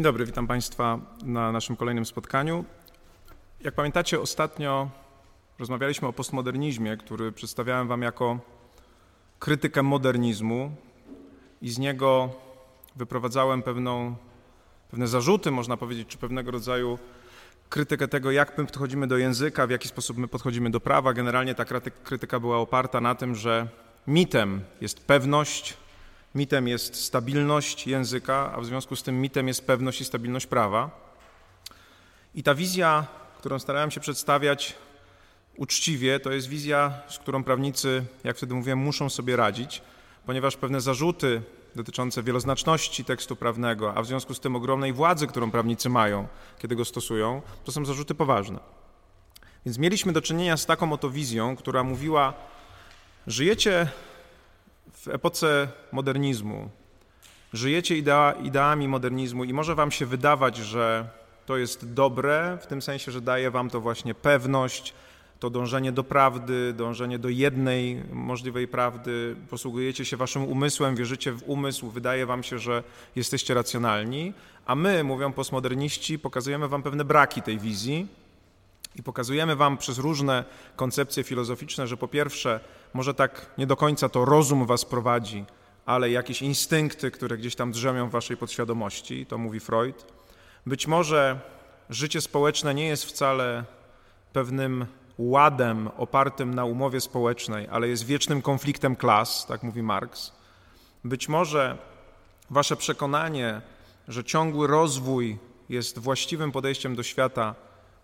Dzień dobry, witam Państwa na naszym kolejnym spotkaniu. Jak pamiętacie, ostatnio rozmawialiśmy o postmodernizmie, który przedstawiałem Wam jako krytykę modernizmu i z niego wyprowadzałem pewną, pewne zarzuty, można powiedzieć, czy pewnego rodzaju krytykę tego, jak my podchodzimy do języka, w jaki sposób my podchodzimy do prawa. Generalnie ta krytyka była oparta na tym, że mitem jest pewność, mitem jest stabilność języka, a w związku z tym mitem jest pewność i stabilność prawa. I ta wizja, którą starałem się przedstawiać uczciwie, to jest wizja, z którą prawnicy, jak wtedy mówiłem, muszą sobie radzić, ponieważ pewne zarzuty dotyczące wieloznaczności tekstu prawnego, a w związku z tym ogromnej władzy, którą prawnicy mają, kiedy go stosują, to są zarzuty poważne. Więc mieliśmy do czynienia z taką oto wizją, która mówiła: Żyjecie w epoce modernizmu, żyjecie idea, ideami modernizmu i może wam się wydawać, że to jest dobre, w tym sensie, że daje wam to właśnie pewność, to dążenie do prawdy, dążenie do jednej możliwej prawdy, posługujecie się waszym umysłem, wierzycie w umysł, wydaje wam się, że jesteście racjonalni, a my, mówią postmoderniści, pokazujemy wam pewne braki tej wizji i pokazujemy wam przez różne koncepcje filozoficzne, że po pierwsze, może tak nie do końca to rozum was prowadzi, ale jakieś instynkty, które gdzieś tam drzemią w waszej podświadomości, to mówi Freud. Być może życie społeczne nie jest wcale pewnym ładem opartym na umowie społecznej, ale jest wiecznym konfliktem klas, tak mówi Marx. Być może wasze przekonanie, że ciągły rozwój jest właściwym podejściem do świata,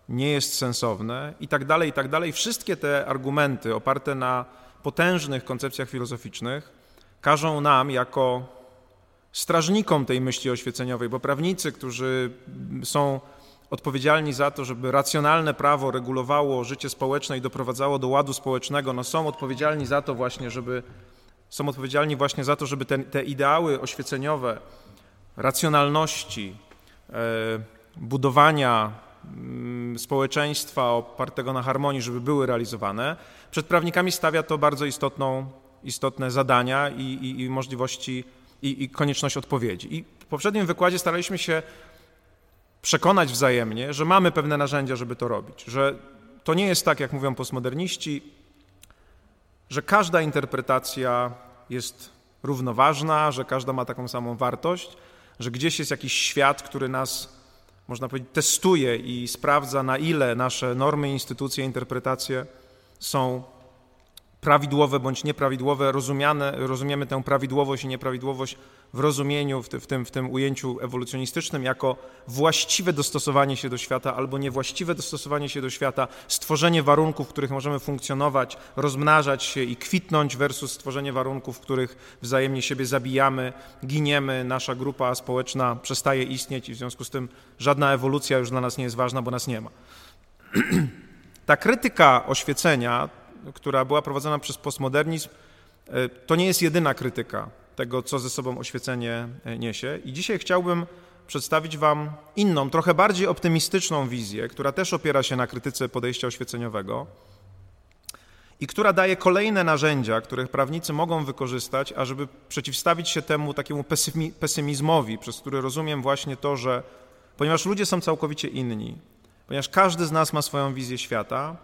nie jest sensowne i tak dalej, i tak dalej. Wszystkie te argumenty oparte na potężnych koncepcjach filozoficznych każą nam jako strażnikom tej myśli oświeceniowej, bo prawnicy, którzy są odpowiedzialni za to, żeby racjonalne prawo regulowało życie społeczne i doprowadzało do ładu społecznego, no są odpowiedzialni za to właśnie, żeby są odpowiedzialni właśnie za to, żeby te, te ideały oświeceniowe, racjonalności, e, budowania społeczeństwa opartego na harmonii, żeby były realizowane, przed prawnikami stawia to bardzo istotną, istotne zadania i, i, i możliwości i, i konieczność odpowiedzi. I w poprzednim wykładzie staraliśmy się przekonać wzajemnie, że mamy pewne narzędzia, żeby to robić, że to nie jest tak, jak mówią postmoderniści, że każda interpretacja jest równoważna, że każda ma taką samą wartość, że gdzieś jest jakiś świat, który nas, można powiedzieć, testuje i sprawdza, na ile nasze normy, instytucje, interpretacje są prawidłowe bądź nieprawidłowe, rozumiane, rozumiemy tę prawidłowość i nieprawidłowość w rozumieniu, w, tym, w tym ujęciu ewolucjonistycznym, jako właściwe dostosowanie się do świata albo niewłaściwe dostosowanie się do świata, stworzenie warunków, w których możemy funkcjonować, rozmnażać się i kwitnąć, versus stworzenie warunków, w których wzajemnie siebie zabijamy, giniemy, nasza grupa społeczna przestaje istnieć i w związku z tym żadna ewolucja już dla nas nie jest ważna, bo nas nie ma. Ta krytyka oświecenia która była prowadzona przez postmodernizm, e, to nie jest jedyna krytyka tego, co ze sobą oświecenie e, niesie. I dzisiaj chciałbym przedstawić Wam inną, trochę bardziej optymistyczną wizję, która też opiera się na krytyce podejścia oświeceniowego i która daje kolejne narzędzia, których prawnicy mogą wykorzystać, ażeby przeciwstawić się temu takiemu pesymizmowi, przez który rozumiem właśnie to, że ponieważ ludzie są całkowicie inni, ponieważ każdy z nas ma swoją wizję świata,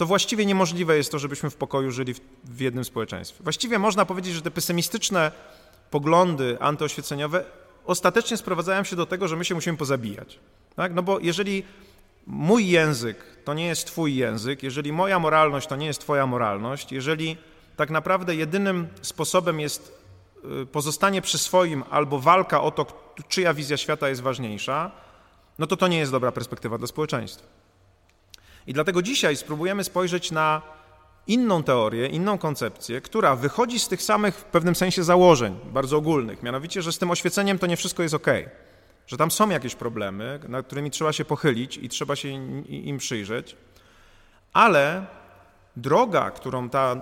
to właściwie niemożliwe jest to, żebyśmy w pokoju żyli w, w jednym społeczeństwie. Właściwie można powiedzieć, że te pesymistyczne poglądy antyoświeceniowe ostatecznie sprowadzają się do tego, że my się musimy pozabijać. Tak? No bo jeżeli mój język to nie jest Twój język, jeżeli moja moralność to nie jest Twoja moralność, jeżeli tak naprawdę jedynym sposobem jest y, pozostanie przy swoim albo walka o to, czyja wizja świata jest ważniejsza, no to to nie jest dobra perspektywa dla społeczeństwa. I dlatego dzisiaj spróbujemy spojrzeć na inną teorię, inną koncepcję, która wychodzi z tych samych w pewnym sensie założeń, bardzo ogólnych, mianowicie, że z tym oświeceniem to nie wszystko jest ok, że tam są jakieś problemy, nad którymi trzeba się pochylić i trzeba się im przyjrzeć, ale droga, którą ta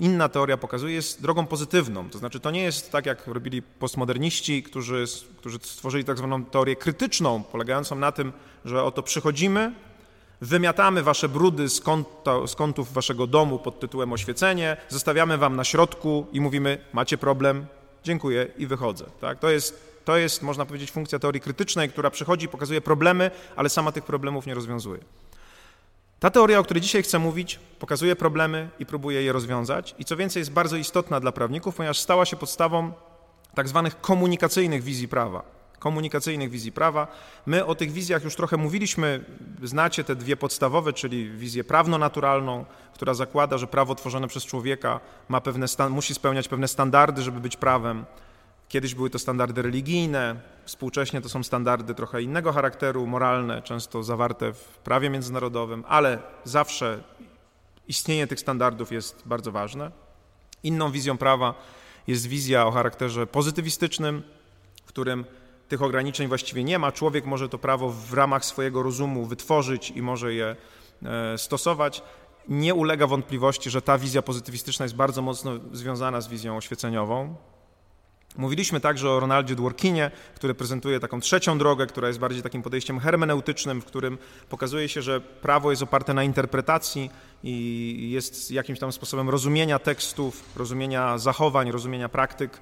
inna teoria pokazuje, jest drogą pozytywną. To znaczy, to nie jest tak, jak robili postmoderniści, którzy, którzy stworzyli tak zwaną teorię krytyczną, polegającą na tym, że oto przychodzimy, wymiatamy wasze brudy z, z kątów waszego domu pod tytułem oświecenie, zostawiamy wam na środku i mówimy, macie problem, dziękuję i wychodzę. Tak? To, jest, To jest, można powiedzieć, funkcja teorii krytycznej, która przychodzi, pokazuje problemy, ale sama tych problemów nie rozwiązuje. Ta teoria, o której dzisiaj chcę mówić, pokazuje problemy i próbuje je rozwiązać i co więcej jest bardzo istotna dla prawników, ponieważ stała się podstawą tak zwanych komunikacyjnych wizji prawa. Komunikacyjnych wizji prawa. My o tych wizjach już trochę mówiliśmy, znacie te dwie podstawowe, czyli wizję prawno-naturalną, która zakłada, że prawo tworzone przez człowieka ma pewne, musi spełniać pewne standardy, żeby być prawem. Kiedyś były to standardy religijne, współcześnie to są standardy trochę innego charakteru, moralne, często zawarte w prawie międzynarodowym, ale zawsze istnienie tych standardów jest bardzo ważne. Inną wizją prawa jest wizja o charakterze pozytywistycznym, w którym tych ograniczeń właściwie nie ma. Człowiek może to prawo w ramach swojego rozumu wytworzyć i może je e, stosować. Nie ulega wątpliwości, że ta wizja pozytywistyczna jest bardzo mocno związana z wizją oświeceniową. Mówiliśmy także o Ronaldzie Dworkinie, który prezentuje taką trzecią drogę, która jest bardziej takim podejściem hermeneutycznym, w którym pokazuje się, że prawo jest oparte na interpretacji i jest jakimś tam sposobem rozumienia tekstów, rozumienia zachowań, rozumienia praktyk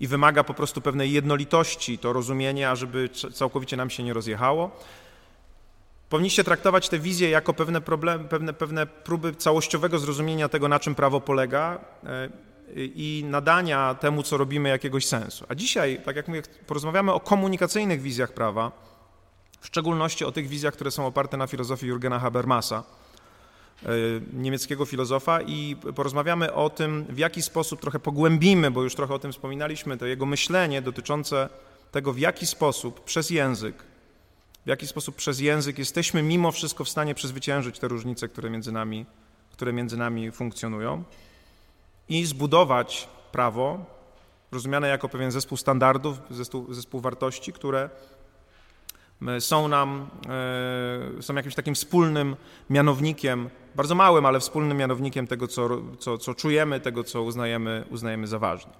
i wymaga po prostu pewnej jednolitości to rozumienie, żeby całkowicie nam się nie rozjechało. Powinniście traktować tę wizję jako pewne, problemy, pewne, pewne próby całościowego zrozumienia tego, na czym prawo polega e, i nadania temu, co robimy, jakiegoś sensu. A dzisiaj, tak jak mówię, porozmawiamy o komunikacyjnych wizjach prawa, w szczególności o tych wizjach, które są oparte na filozofii Jurgena Habermasa, niemieckiego filozofa i porozmawiamy o tym, w jaki sposób trochę pogłębimy, bo już trochę o tym wspominaliśmy, to jego myślenie dotyczące tego, w jaki sposób przez język, w jaki sposób przez język jesteśmy mimo wszystko w stanie przezwyciężyć te różnice, które między nami, które między nami funkcjonują i zbudować prawo, rozumiane jako pewien zespół standardów, zespół, zespół wartości, które są nam, e, są jakimś takim wspólnym mianownikiem, bardzo małym, ale wspólnym mianownikiem tego, co, co, co czujemy, tego, co uznajemy, uznajemy za ważne.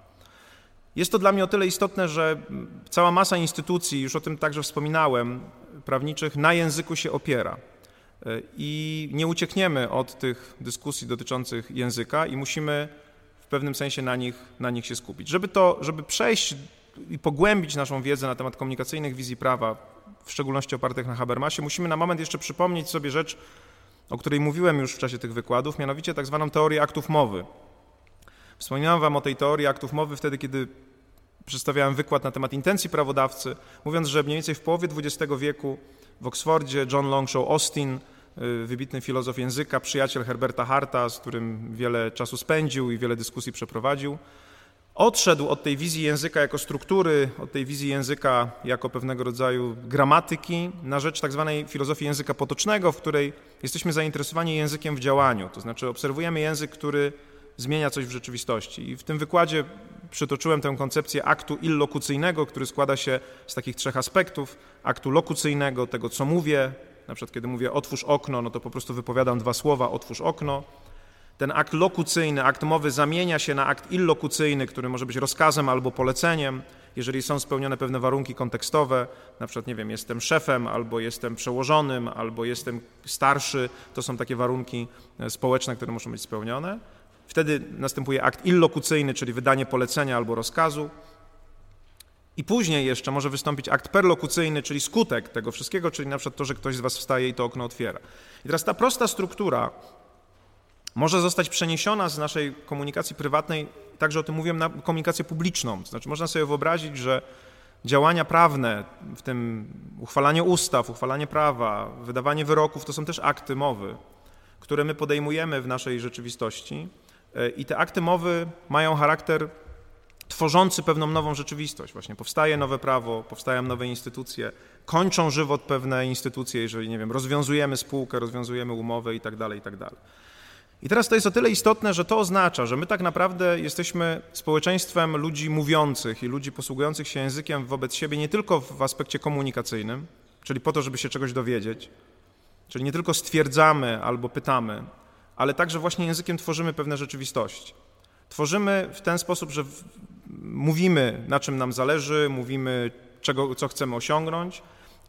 Jest to dla mnie o tyle istotne, że cała masa instytucji, już o tym także wspominałem, prawniczych, na języku się opiera. E, I nie uciekniemy od tych dyskusji dotyczących języka i musimy w pewnym sensie na nich, na nich się skupić. Żeby, to, żeby przejść i pogłębić naszą wiedzę na temat komunikacyjnych wizji prawa, w szczególności opartych na Habermasie, musimy na moment jeszcze przypomnieć sobie rzecz, o której mówiłem już w czasie tych wykładów, mianowicie tak zwaną teorię aktów mowy. Wspominałem wam o tej teorii aktów mowy wtedy, kiedy przedstawiałem wykład na temat intencji prawodawcy, mówiąc, że mniej więcej w połowie XX wieku w Oksfordzie John Longshaw Austin Y, wybitny filozof języka, przyjaciel Herberta Harta, z którym wiele czasu spędził i wiele dyskusji przeprowadził. Odszedł od tej wizji języka jako struktury, od tej wizji języka jako pewnego rodzaju gramatyki na rzecz tak zwanej filozofii języka potocznego, w której jesteśmy zainteresowani językiem w działaniu, to znaczy obserwujemy język, który zmienia coś w rzeczywistości. I w tym wykładzie przytoczyłem tę koncepcję aktu illokucyjnego, który składa się z takich trzech aspektów: aktu lokucyjnego, tego co mówię, na przykład, kiedy mówię otwórz okno, no to po prostu wypowiadam dwa słowa otwórz okno. Ten akt lokucyjny, akt mowy zamienia się na akt illokucyjny, który może być rozkazem albo poleceniem, jeżeli są spełnione pewne warunki kontekstowe, na przykład, nie wiem, jestem szefem, albo jestem przełożonym, albo jestem starszy, to są takie warunki e, społeczne, które muszą być spełnione. Wtedy następuje akt illokucyjny, czyli wydanie polecenia albo rozkazu. I później jeszcze może wystąpić akt perlokucyjny, czyli skutek tego wszystkiego, czyli na przykład to, że ktoś z Was wstaje i to okno otwiera. I teraz ta prosta struktura może zostać przeniesiona z naszej komunikacji prywatnej, także o tym mówiłem, na komunikację publiczną. To znaczy można sobie wyobrazić, że działania prawne, w tym uchwalanie ustaw, uchwalanie prawa, wydawanie wyroków, to są też akty mowy, które my podejmujemy w naszej rzeczywistości. E, I te akty mowy mają charakter tworzący pewną nową rzeczywistość. Właśnie powstaje nowe prawo, powstają nowe instytucje, kończą żywot pewne instytucje, jeżeli, nie wiem, rozwiązujemy spółkę, rozwiązujemy umowę i tak dalej, i teraz to jest o tyle istotne, że to oznacza, że my tak naprawdę jesteśmy społeczeństwem ludzi mówiących i ludzi posługujących się językiem wobec siebie nie tylko w aspekcie komunikacyjnym, czyli po to, żeby się czegoś dowiedzieć, czyli nie tylko stwierdzamy albo pytamy, ale także właśnie językiem tworzymy pewne rzeczywistości. Tworzymy w ten sposób, że mówimy, na czym nam zależy, mówimy, czego, co chcemy osiągnąć.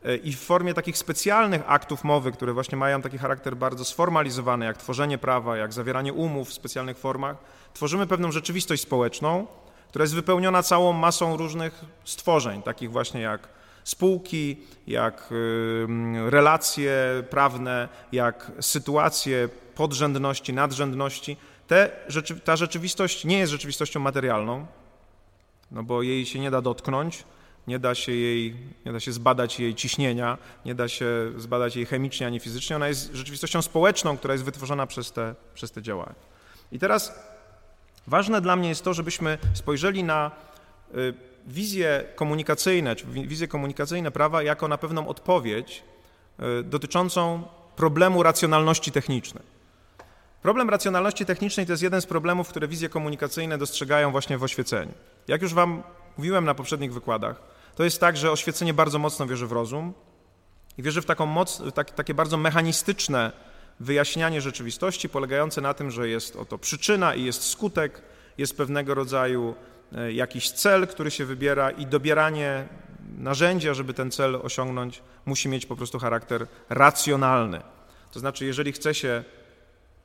E, I w formie takich specjalnych aktów mowy, które właśnie mają taki charakter bardzo sformalizowany, jak tworzenie prawa, jak zawieranie umów w specjalnych formach, tworzymy pewną rzeczywistość społeczną, która jest wypełniona całą masą różnych stworzeń, takich właśnie jak spółki, jak relacje prawne, jak sytuacje podrzędności, nadrzędności. Te, ta rzeczywistość nie jest rzeczywistością materialną, no bo jej się nie da dotknąć, nie da się jej, nie da się zbadać jej ciśnienia, nie da się zbadać jej chemicznie ani fizycznie. Ona jest rzeczywistością społeczną, która jest wytworzona przez te, przez te działania. I teraz ważne dla mnie jest to, żebyśmy spojrzeli na y, wizje komunikacyjne, czy wizje komunikacyjne prawa jako na pewną odpowiedź y, dotyczącą problemu racjonalności technicznej. Problem racjonalności technicznej to jest jeden z problemów, które wizje komunikacyjne dostrzegają właśnie w oświeceniu. Jak już Wam mówiłem na poprzednich wykładach, to jest tak, że oświecenie bardzo mocno wierzy w rozum i wierzy w taką moc, tak, takie bardzo mechanistyczne wyjaśnianie rzeczywistości, polegające na tym, że jest oto przyczyna i jest skutek, jest pewnego rodzaju e, jakiś cel, który się wybiera i dobieranie narzędzia, żeby ten cel osiągnąć, musi mieć po prostu charakter racjonalny. To znaczy, jeżeli chce się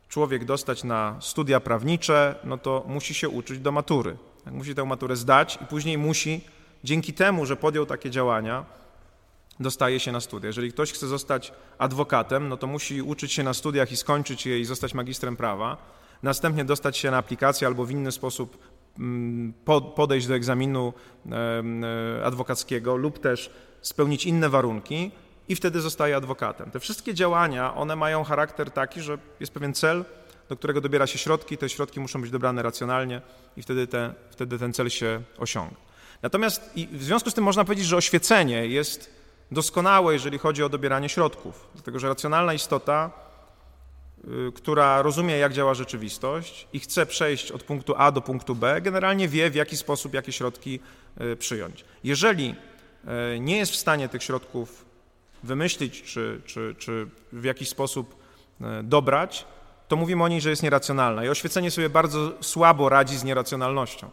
człowiek dostać na studia prawnicze, no to musi się uczyć do matury. Musi tę maturę zdać i później musi, dzięki temu, że podjął takie działania, dostaje się na studia. Jeżeli ktoś chce zostać adwokatem, no to musi uczyć się na studiach i skończyć je i zostać magistrem prawa, następnie dostać się na aplikację albo w inny sposób mm, podejść do egzaminu e, adwokackiego lub też spełnić inne warunki i wtedy zostaje adwokatem. Te wszystkie działania, one mają charakter taki, że jest pewien cel, do którego dobiera się środki, te środki muszą być dobrane racjonalnie i wtedy, te, wtedy ten cel się osiąga. Natomiast w związku z tym można powiedzieć, że oświecenie jest doskonałe, jeżeli chodzi o dobieranie środków, dlatego że racjonalna istota, y, która rozumie, jak działa rzeczywistość i chce przejść od punktu A do punktu B, generalnie wie, w jaki sposób, jakie środki y, przyjąć. Jeżeli y, nie jest w stanie tych środków wymyślić czy, czy, czy w jakiś sposób dobrać, to mówimy o niej, że jest nieracjonalna. I oświecenie sobie bardzo słabo radzi z nieracjonalnością.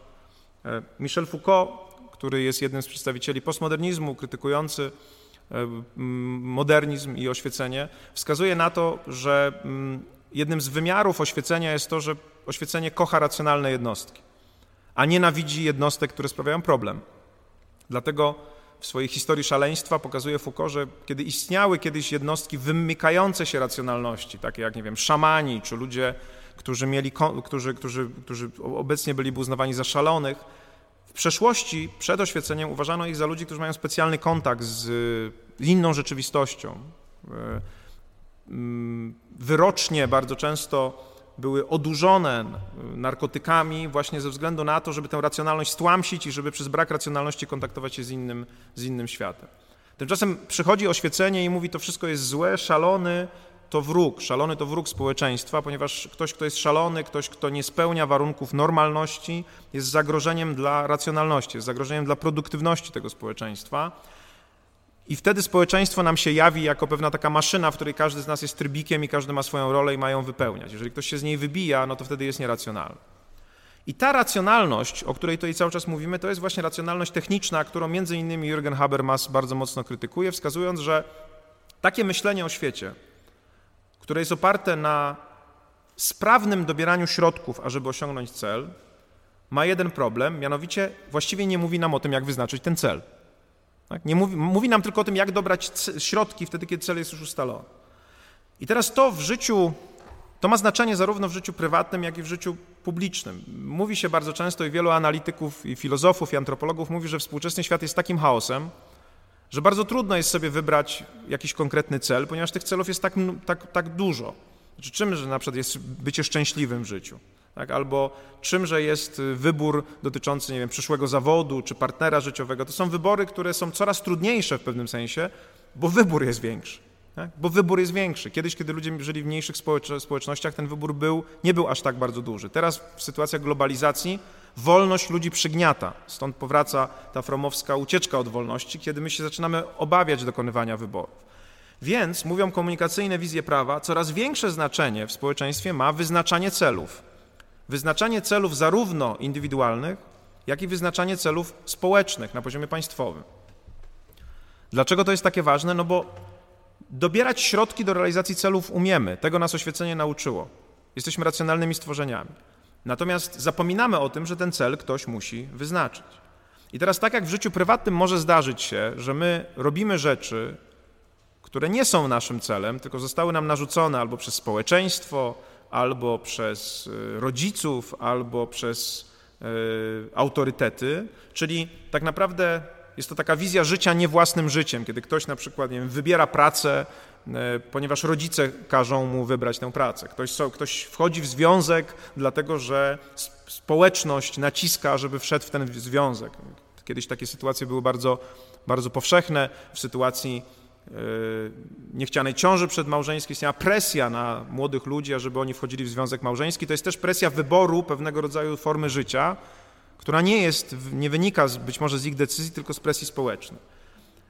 Michel Foucault, który jest jednym z przedstawicieli postmodernizmu, krytykujący E, modernizm i oświecenie, wskazuje na to, że jednym z wymiarów oświecenia jest to, że oświecenie kocha racjonalne jednostki, a nienawidzi jednostek, które sprawiają problem. Dlatego w swojej historii szaleństwa pokazuje Foucault, że kiedy istniały kiedyś jednostki wymykające się racjonalności, takie jak, nie wiem, szamani, czy ludzie, którzy, mieli, którzy, którzy, którzy obecnie byliby uznawani za szalonych, w przeszłości, przed oświeceniem, uważano ich za ludzi, którzy mają specjalny kontakt z inną rzeczywistością. E, mm, wyrocznie bardzo często były odurzone narkotykami właśnie ze względu na to, żeby tę racjonalność stłamsić i żeby przez brak racjonalności kontaktować się z innym, z innym światem. Tymczasem przychodzi oświecenie i mówi, to wszystko jest złe, szalony, to wróg. Szalony to wróg społeczeństwa, ponieważ ktoś, kto jest szalony, ktoś, kto nie spełnia warunków normalności, jest zagrożeniem dla racjonalności, jest zagrożeniem dla produktywności tego społeczeństwa. I wtedy społeczeństwo nam się jawi jako pewna taka maszyna, w której każdy z nas jest trybikiem i każdy ma swoją rolę i ma ją wypełniać. Jeżeli ktoś się z niej wybija, no to wtedy jest nieracjonalny. I ta racjonalność, o której tutaj cały czas mówimy, to jest właśnie racjonalność techniczna, którą między innymi Jürgen Habermas bardzo mocno krytykuje, wskazując, że takie myślenie o świecie, które jest oparte na sprawnym dobieraniu środków, ażeby osiągnąć cel, ma jeden problem, mianowicie właściwie nie mówi nam o tym, jak wyznaczyć ten cel. Tak? Nie mówi, mówi nam tylko o tym, jak dobrać środki wtedy, kiedy cel jest już ustalony. I teraz to w życiu, to ma znaczenie zarówno w życiu prywatnym, jak i w życiu publicznym. Mówi się bardzo często i wielu analityków, i filozofów, i antropologów mówi, że współczesny świat jest takim chaosem, że bardzo trudno jest sobie wybrać jakiś konkretny cel, ponieważ tych celów jest tak, tak, tak dużo. Znaczy, czym że na przykład jest bycie szczęśliwym w życiu? Tak? Albo czymże jest wybór dotyczący, nie wiem, przyszłego zawodu czy partnera życiowego. To są wybory, które są coraz trudniejsze w pewnym sensie, bo wybór jest większy. Tak? Bo wybór jest większy. Kiedyś, kiedy ludzie żyli w mniejszych społecznościach, ten wybór był, nie był aż tak bardzo duży. Teraz w sytuacjach globalizacji wolność ludzi przygniata. Stąd powraca ta fromowska ucieczka od wolności, kiedy my się zaczynamy obawiać dokonywania wyborów. Więc, mówią komunikacyjne wizje prawa, coraz większe znaczenie w społeczeństwie ma wyznaczanie celów. Wyznaczanie celów zarówno indywidualnych, jak i wyznaczanie celów społecznych na poziomie państwowym. Dlaczego to jest takie ważne? No bo dobierać środki do realizacji celów umiemy. Tego nas oświecenie nauczyło. Jesteśmy racjonalnymi stworzeniami. Natomiast zapominamy o tym, że ten cel ktoś musi wyznaczyć. I teraz, tak jak w życiu prywatnym może zdarzyć się, że my robimy rzeczy, które nie są naszym celem, tylko zostały nam narzucone albo przez społeczeństwo, albo przez y, rodziców, albo przez y, autorytety, czyli tak naprawdę jest to taka wizja życia nie własnym życiem, kiedy ktoś na przykład nie wiem, wybiera pracę, e, ponieważ rodzice każą mu wybrać tę pracę. Ktoś, ktoś wchodzi w związek, dlatego że społeczność naciska, żeby wszedł w ten związek. Kiedyś takie sytuacje były bardzo, bardzo powszechne. W sytuacji e, niechcianej ciąży przedmałżeńskiej istniała presja na młodych ludzi, ażeby oni wchodzili w związek małżeński. To jest też presja wyboru pewnego rodzaju formy życia, która nie jest, nie wynika z, być może z ich decyzji, tylko z presji społecznej.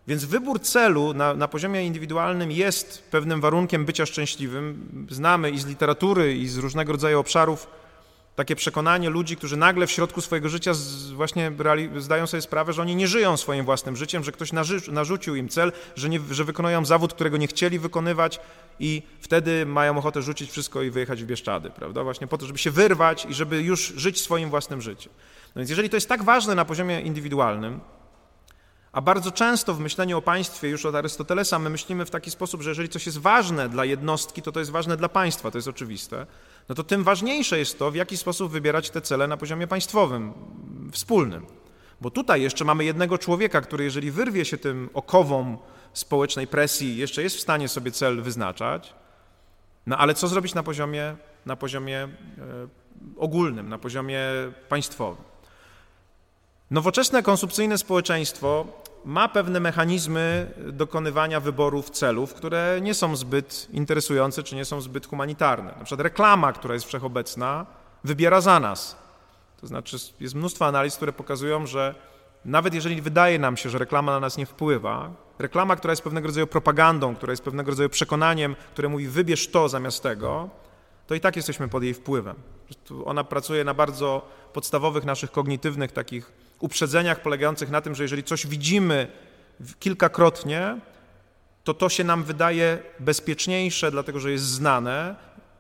Więc wybór celu na, na, poziomie indywidualnym jest pewnym warunkiem bycia szczęśliwym. Znamy i z literatury, i z różnego rodzaju obszarów takie przekonanie ludzi, którzy nagle w środku swojego życia z, właśnie zdają sobie sprawę, że oni nie żyją swoim własnym życiem, że ktoś narzy, narzucił im cel, że, nie, że wykonują zawód, którego nie chcieli wykonywać i wtedy mają ochotę rzucić wszystko i wyjechać w Bieszczady, prawda? Właśnie po to, żeby się wyrwać i żeby już żyć swoim własnym życiem. No więc jeżeli to jest tak ważne na poziomie indywidualnym, a bardzo często w myśleniu o państwie, już od Arystotelesa, my myślimy w taki sposób, że jeżeli coś jest ważne dla jednostki, to to jest ważne dla państwa, to jest oczywiste, no to tym ważniejsze jest to, w jaki sposób wybierać te cele na poziomie państwowym, wspólnym. Bo tutaj jeszcze mamy jednego człowieka, który jeżeli wyrwie się tym okowom społecznej presji, jeszcze jest w stanie sobie cel wyznaczać, no ale co zrobić na poziomie, na poziomie e, ogólnym, na poziomie państwowym? Nowoczesne konsumpcyjne społeczeństwo ma pewne mechanizmy dokonywania wyborów celów, które nie są zbyt interesujące czy nie są zbyt humanitarne. Na przykład reklama, która jest wszechobecna, wybiera za nas. To znaczy jest mnóstwo analiz, które pokazują, że nawet jeżeli wydaje nam się, że reklama na nas nie wpływa, reklama, która jest pewnego rodzaju propagandą, która jest pewnego rodzaju przekonaniem, które mówi wybierz to zamiast tego, to i tak jesteśmy pod jej wpływem. Ona pracuje na bardzo podstawowych naszych kognitywnych takich uprzedzeniach polegających na tym, że jeżeli coś widzimy kilkakrotnie, to to się nam wydaje bezpieczniejsze, dlatego że jest znane,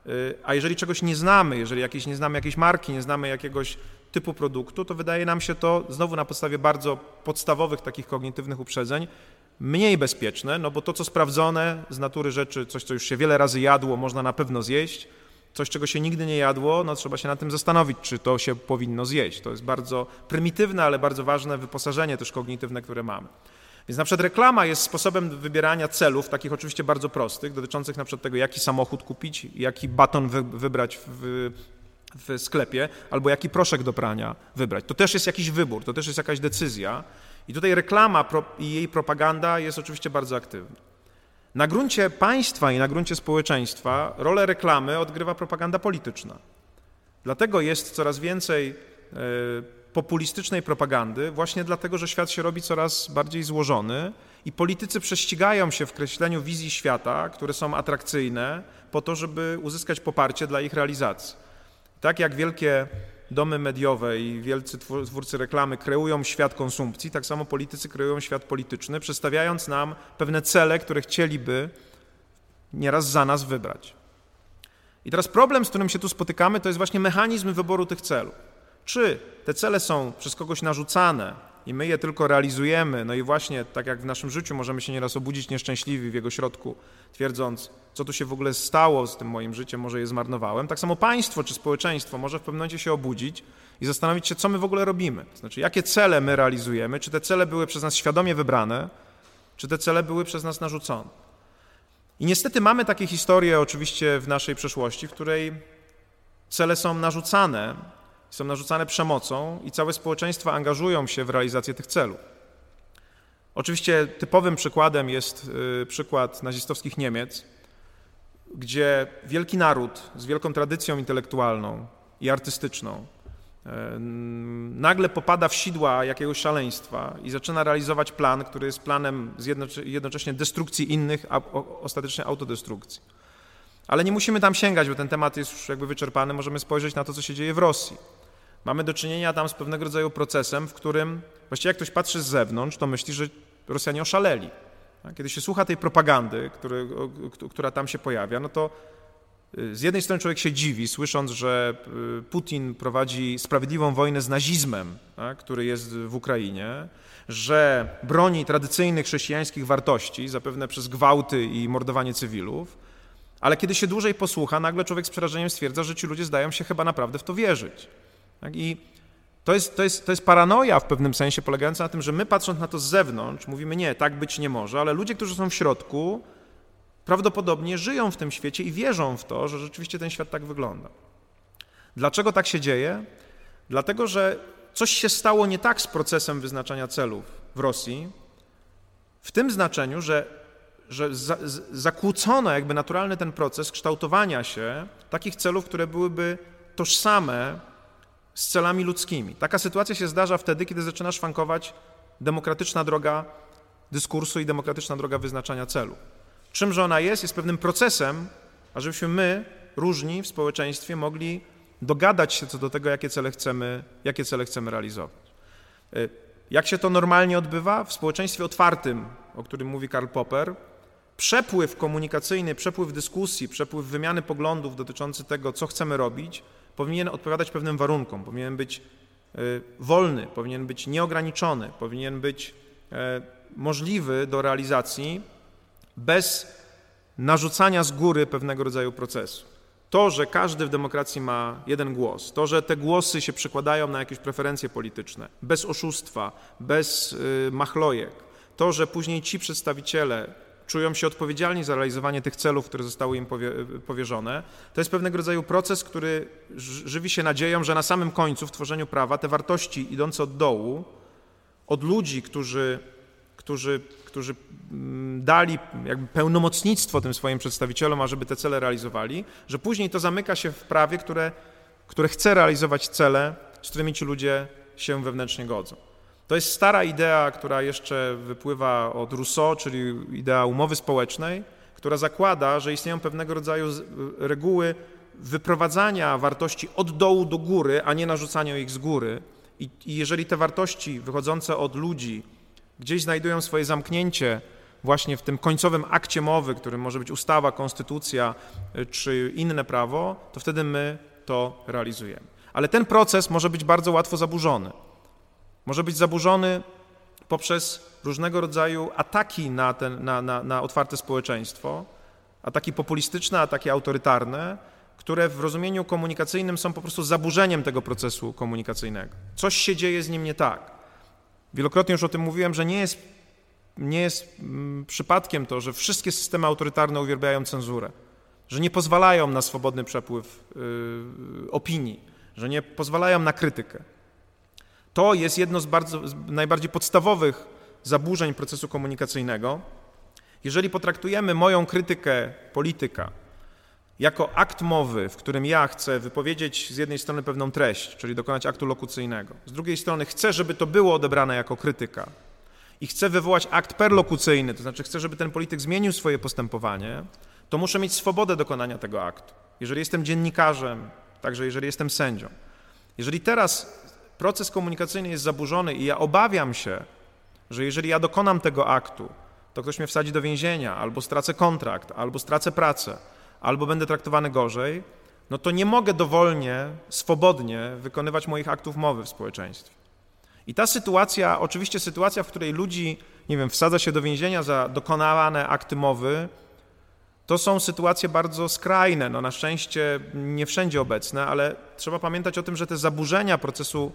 y, a jeżeli czegoś nie znamy, jeżeli jakieś, nie znamy jakiejś marki, nie znamy jakiegoś typu produktu, to wydaje nam się to znowu na podstawie bardzo podstawowych takich kognitywnych uprzedzeń mniej bezpieczne, no bo to, co sprawdzone z natury rzeczy, coś, co już się wiele razy jadło, można na pewno zjeść, coś, czego się nigdy nie jadło, no trzeba się nad tym zastanowić, czy to się powinno zjeść. To jest bardzo prymitywne, ale bardzo ważne wyposażenie też kognitywne, które mamy. Więc na przykład reklama jest sposobem wybierania celów, takich oczywiście bardzo prostych, dotyczących na przykład tego, jaki samochód kupić, jaki baton wy, wybrać w, w sklepie, albo jaki proszek do prania wybrać. To też jest jakiś wybór, to też jest jakaś decyzja. I tutaj reklama i jej propaganda jest oczywiście bardzo aktywna. Na gruncie państwa i na gruncie społeczeństwa rolę reklamy odgrywa propaganda polityczna. Dlatego jest coraz więcej e, populistycznej propagandy, właśnie dlatego, że świat się robi coraz bardziej złożony i politycy prześcigają się w kreśleniu wizji świata, które są atrakcyjne, po to, żeby uzyskać poparcie dla ich realizacji. Tak jak wielkie domy mediowe i wielcy twórcy reklamy kreują świat konsumpcji, tak samo politycy kreują świat polityczny, przedstawiając nam pewne cele, które chcieliby nieraz za nas wybrać. I teraz problem, z którym się tu spotykamy, to jest właśnie mechanizm wyboru tych celów. Czy te cele są przez kogoś narzucane i my je tylko realizujemy, no i właśnie tak jak w naszym życiu możemy się nieraz obudzić nieszczęśliwi w jego środku, twierdząc, co tu się w ogóle stało z tym moim życiem, może je zmarnowałem. Tak samo państwo czy społeczeństwo może w pewnym momencie się obudzić i zastanowić się, co my w ogóle robimy. To znaczy, jakie cele my realizujemy, czy te cele były przez nas świadomie wybrane, czy te cele były przez nas narzucone. I niestety mamy takie historie oczywiście w naszej przeszłości, w której cele są narzucane, są narzucane przemocą i całe społeczeństwa angażują się w realizację tych celów. Oczywiście typowym przykładem jest y, przykład nazistowskich Niemiec, gdzie wielki naród z wielką tradycją intelektualną i artystyczną y, nagle popada w sidła jakiegoś szaleństwa i zaczyna realizować plan, który jest planem jednocześnie destrukcji innych, a ostatecznie autodestrukcji. Ale nie musimy tam sięgać, bo ten temat jest już jakby wyczerpany. Możemy spojrzeć na to, co się dzieje w Rosji. Mamy do czynienia tam z pewnego rodzaju procesem, w którym właściwie jak ktoś patrzy z zewnątrz, to myśli, że Rosjanie oszaleli. Kiedy się słucha tej propagandy, który, która tam się pojawia, no to y, z jednej strony człowiek się dziwi, słysząc, że y, Putin prowadzi sprawiedliwą wojnę z nazizmem, tak, który jest w Ukrainie, że broni tradycyjnych chrześcijańskich wartości, zapewne przez gwałty i mordowanie cywilów, ale kiedy się dłużej posłucha, nagle człowiek z przerażeniem stwierdza, że ci ludzie zdają się chyba naprawdę w to wierzyć. Tak? I to jest, to, jest, to jest paranoja w pewnym sensie polegająca na tym, że my patrząc na to z zewnątrz mówimy nie, tak być nie może, ale ludzie, którzy są w środku prawdopodobnie żyją w tym świecie i wierzą w to, że rzeczywiście ten świat tak wygląda. Dlaczego tak się dzieje? Dlatego, że coś się stało nie tak z procesem wyznaczania celów w Rosji, w tym znaczeniu, że, że za, zakłócono jakby naturalny ten proces kształtowania się takich celów, które byłyby tożsame z celami ludzkimi. Taka sytuacja się zdarza wtedy, kiedy zaczyna szwankować demokratyczna droga dyskursu i demokratyczna droga wyznaczania celu. Czymże ona jest? Jest pewnym procesem, ażebyśmy my, różni w społeczeństwie, mogli dogadać się co do tego, jakie cele chcemy, jakie cele chcemy realizować. Y, jak się to normalnie odbywa? W społeczeństwie otwartym, o którym mówi Karl Popper, przepływ komunikacyjny, przepływ dyskusji, przepływ wymiany poglądów dotyczący tego, co chcemy robić, powinien odpowiadać pewnym warunkom, powinien być y, wolny, powinien być nieograniczony, powinien być e, możliwy do realizacji bez narzucania z góry pewnego rodzaju procesu. To, że każdy w demokracji ma jeden głos, to, że te głosy się przekładają na jakieś preferencje polityczne, bez oszustwa, bez y, machlojek, to, że później ci przedstawiciele czują się odpowiedzialni za realizowanie tych celów, które zostały im powierzone, to jest pewnego rodzaju proces, który żywi się nadzieją, że na samym końcu w tworzeniu prawa te wartości idące od dołu, od ludzi, którzy, którzy, którzy mm, dali jakby pełnomocnictwo tym swoim przedstawicielom, ażeby te cele realizowali, że później to zamyka się w prawie, które, które chce realizować cele, z którymi ci ludzie się wewnętrznie godzą. To jest stara idea, która jeszcze wypływa od Rousseau, czyli idea umowy społecznej, która zakłada, że istnieją pewnego rodzaju reguły wyprowadzania wartości od dołu do góry, a nie narzucania ich z góry. I, I, jeżeli te wartości wychodzące od ludzi gdzieś znajdują swoje zamknięcie właśnie w tym końcowym akcie mowy, którym może być ustawa, konstytucja y, czy inne prawo, to wtedy my to realizujemy. Ale ten proces może być bardzo łatwo zaburzony. Może być zaburzony poprzez różnego rodzaju ataki na, ten, na, na, na otwarte społeczeństwo, ataki populistyczne, ataki autorytarne, które w rozumieniu komunikacyjnym są po prostu zaburzeniem tego procesu komunikacyjnego. Coś się dzieje z nim nie tak. Wielokrotnie już o tym mówiłem, że nie jest, nie jest mm, przypadkiem to, że wszystkie systemy autorytarne uwielbiają cenzurę, że nie pozwalają na swobodny przepływ y, opinii, że nie pozwalają na krytykę. To jest jedno z, bardzo, z najbardziej podstawowych zaburzeń procesu komunikacyjnego. Jeżeli potraktujemy moją krytykę polityka jako akt mowy, w którym ja chcę wypowiedzieć z jednej strony pewną treść, czyli dokonać aktu lokucyjnego, z drugiej strony chcę, żeby to było odebrane jako krytyka i chcę wywołać akt perlokucyjny, to znaczy chcę, żeby ten polityk zmienił swoje postępowanie, to muszę mieć swobodę dokonania tego aktu. Jeżeli jestem dziennikarzem, także jeżeli jestem sędzią. Jeżeli teraz proces komunikacyjny jest zaburzony i ja obawiam się, że jeżeli ja dokonam tego aktu, to ktoś mnie wsadzi do więzienia, albo stracę kontrakt, albo stracę pracę, albo będę traktowany gorzej, no to nie mogę dowolnie, swobodnie wykonywać moich aktów mowy w społeczeństwie. I ta sytuacja, oczywiście sytuacja, w której ludzi, nie wiem, wsadza się do więzienia za dokonawane akty mowy, to są sytuacje bardzo skrajne, no na szczęście nie wszędzie obecne, ale trzeba pamiętać o tym, że te zaburzenia procesu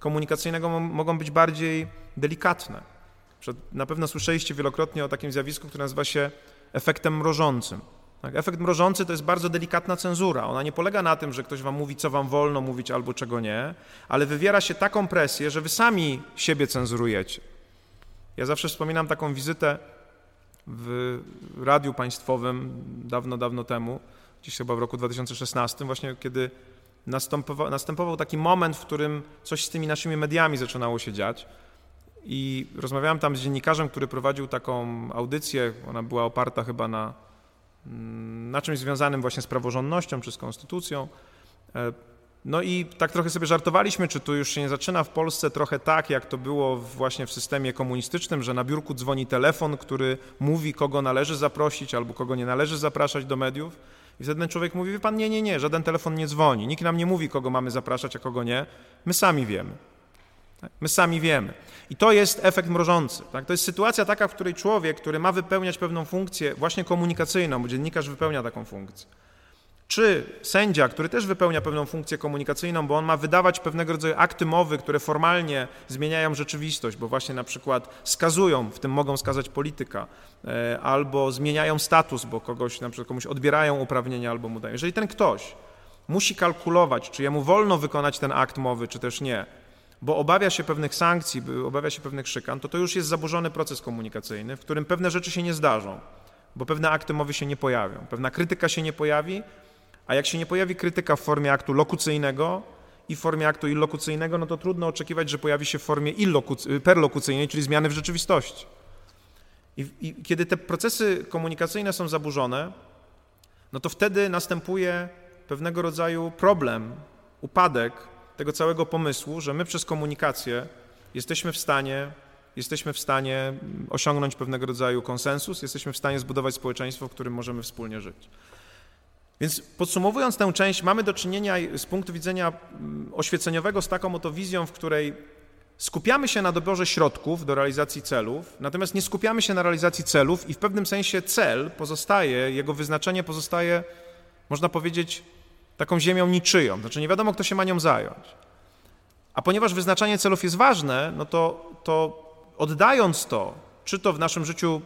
komunikacyjnego mogą być bardziej delikatne. Na pewno słyszeliście wielokrotnie o takim zjawisku, które nazywa się efektem mrożącym. Tak? Efekt mrożący to jest bardzo delikatna cenzura. Ona nie polega na tym, że ktoś wam mówi, co wam wolno mówić albo czego nie, ale wywiera się taką presję, że wy sami siebie cenzurujecie. Ja zawsze wspominam taką wizytę w radiu państwowym dawno, dawno temu, gdzieś chyba w roku 2016, właśnie kiedy następował, następował taki moment, w którym coś z tymi naszymi mediami zaczynało się dziać. I rozmawiałem tam z dziennikarzem, który prowadził taką audycję. Ona była oparta chyba na, mm, na czymś związanym właśnie z praworządnością czy z konstytucją. E, no i tak trochę sobie żartowaliśmy, czy tu już się nie zaczyna w Polsce trochę tak, jak to było właśnie w systemie komunistycznym, że na biurku dzwoni telefon, który mówi, kogo należy zaprosić albo kogo nie należy zapraszać do mediów. I wtedy ten człowiek mówi, wie pan, nie, nie, nie, żaden telefon nie dzwoni, nikt nam nie mówi, kogo mamy zapraszać, a kogo nie, my sami wiemy. Tak? My sami wiemy. I to jest efekt mrożący. Tak? To jest sytuacja taka, w której człowiek, który ma wypełniać pewną funkcję, właśnie komunikacyjną, bo dziennikarz wypełnia taką funkcję, czy sędzia, który też wypełnia pewną funkcję komunikacyjną, bo on ma wydawać pewnego rodzaju akty mowy, które formalnie zmieniają rzeczywistość, bo właśnie na przykład skazują, w tym mogą skazać polityka, e, albo zmieniają status, bo kogoś, na przykład komuś odbierają uprawnienia albo mu dają. Jeżeli ten ktoś musi kalkulować, czy jemu wolno wykonać ten akt mowy, czy też nie, bo obawia się pewnych sankcji, obawia się pewnych szykan, to to już jest zaburzony proces komunikacyjny, w którym pewne rzeczy się nie zdarzą, bo pewne akty mowy się nie pojawią, pewna krytyka się nie pojawi, a jak się nie pojawi krytyka w formie aktu lokucyjnego i w formie aktu illokucyjnego, no to trudno oczekiwać, że pojawi się w formie perlokucyjnej, czyli zmiany w rzeczywistości. I, I, kiedy te procesy komunikacyjne są zaburzone, no to wtedy następuje pewnego rodzaju problem, upadek tego całego pomysłu, że my przez komunikację jesteśmy w stanie, jesteśmy w stanie osiągnąć pewnego rodzaju konsensus, jesteśmy w stanie zbudować społeczeństwo, w którym możemy wspólnie żyć. Więc podsumowując tę część, mamy do czynienia z punktu widzenia mm, oświeceniowego z taką oto wizją, w której skupiamy się na doborze środków do realizacji celów, natomiast nie skupiamy się na realizacji celów i w pewnym sensie cel pozostaje, jego wyznaczenie pozostaje, można powiedzieć, taką ziemią niczyją, znaczy nie wiadomo, kto się ma nią zająć. A ponieważ wyznaczanie celów jest ważne, no to, to oddając to, czy to w naszym życiu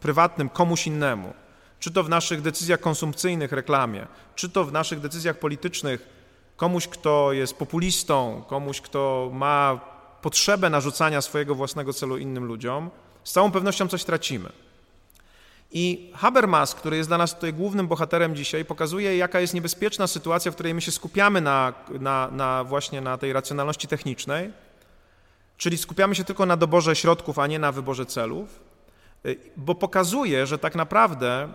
prywatnym komuś innemu, czy to w naszych decyzjach konsumpcyjnych, reklamie, czy to w naszych decyzjach politycznych, komuś, kto jest populistą, komuś, kto ma potrzebę narzucania swojego własnego celu innym ludziom, z całą pewnością coś tracimy. I Habermas, który jest dla nas tutaj głównym bohaterem dzisiaj, pokazuje, jaka jest niebezpieczna sytuacja, w której my się skupiamy na, na, na właśnie na tej racjonalności technicznej, czyli skupiamy się tylko na doborze środków, a nie na wyborze celów, bo pokazuje, że tak naprawdę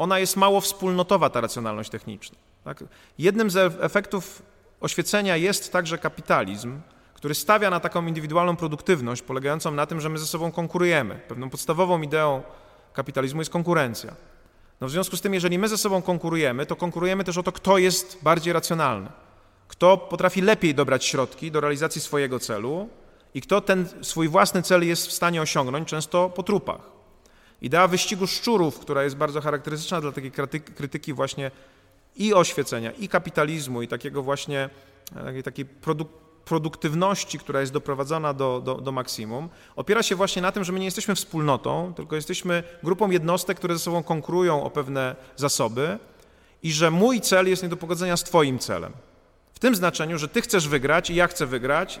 ona jest mało wspólnotowa, ta racjonalność techniczna. Tak? Jednym z efektów oświecenia jest także kapitalizm, który stawia na taką indywidualną produktywność, polegającą na tym, że my ze sobą konkurujemy. Pewną podstawową ideą kapitalizmu jest konkurencja. No w związku z tym, jeżeli my ze sobą konkurujemy, to konkurujemy też o to, kto jest bardziej racjonalny, kto potrafi lepiej dobrać środki do realizacji swojego celu i kto ten swój własny cel jest w stanie osiągnąć, często po trupach. Idea wyścigu szczurów, która jest bardzo charakterystyczna dla takiej krytyki właśnie i oświecenia, i kapitalizmu, i takiego właśnie e, takiej, takiej produk produktywności, która jest doprowadzona do, do, do maksimum, opiera się właśnie na tym, że my nie jesteśmy wspólnotą, tylko jesteśmy grupą jednostek, które ze sobą konkurują o pewne zasoby i że mój cel jest nie do pogodzenia z Twoim celem. W tym znaczeniu, że Ty chcesz wygrać i ja chcę wygrać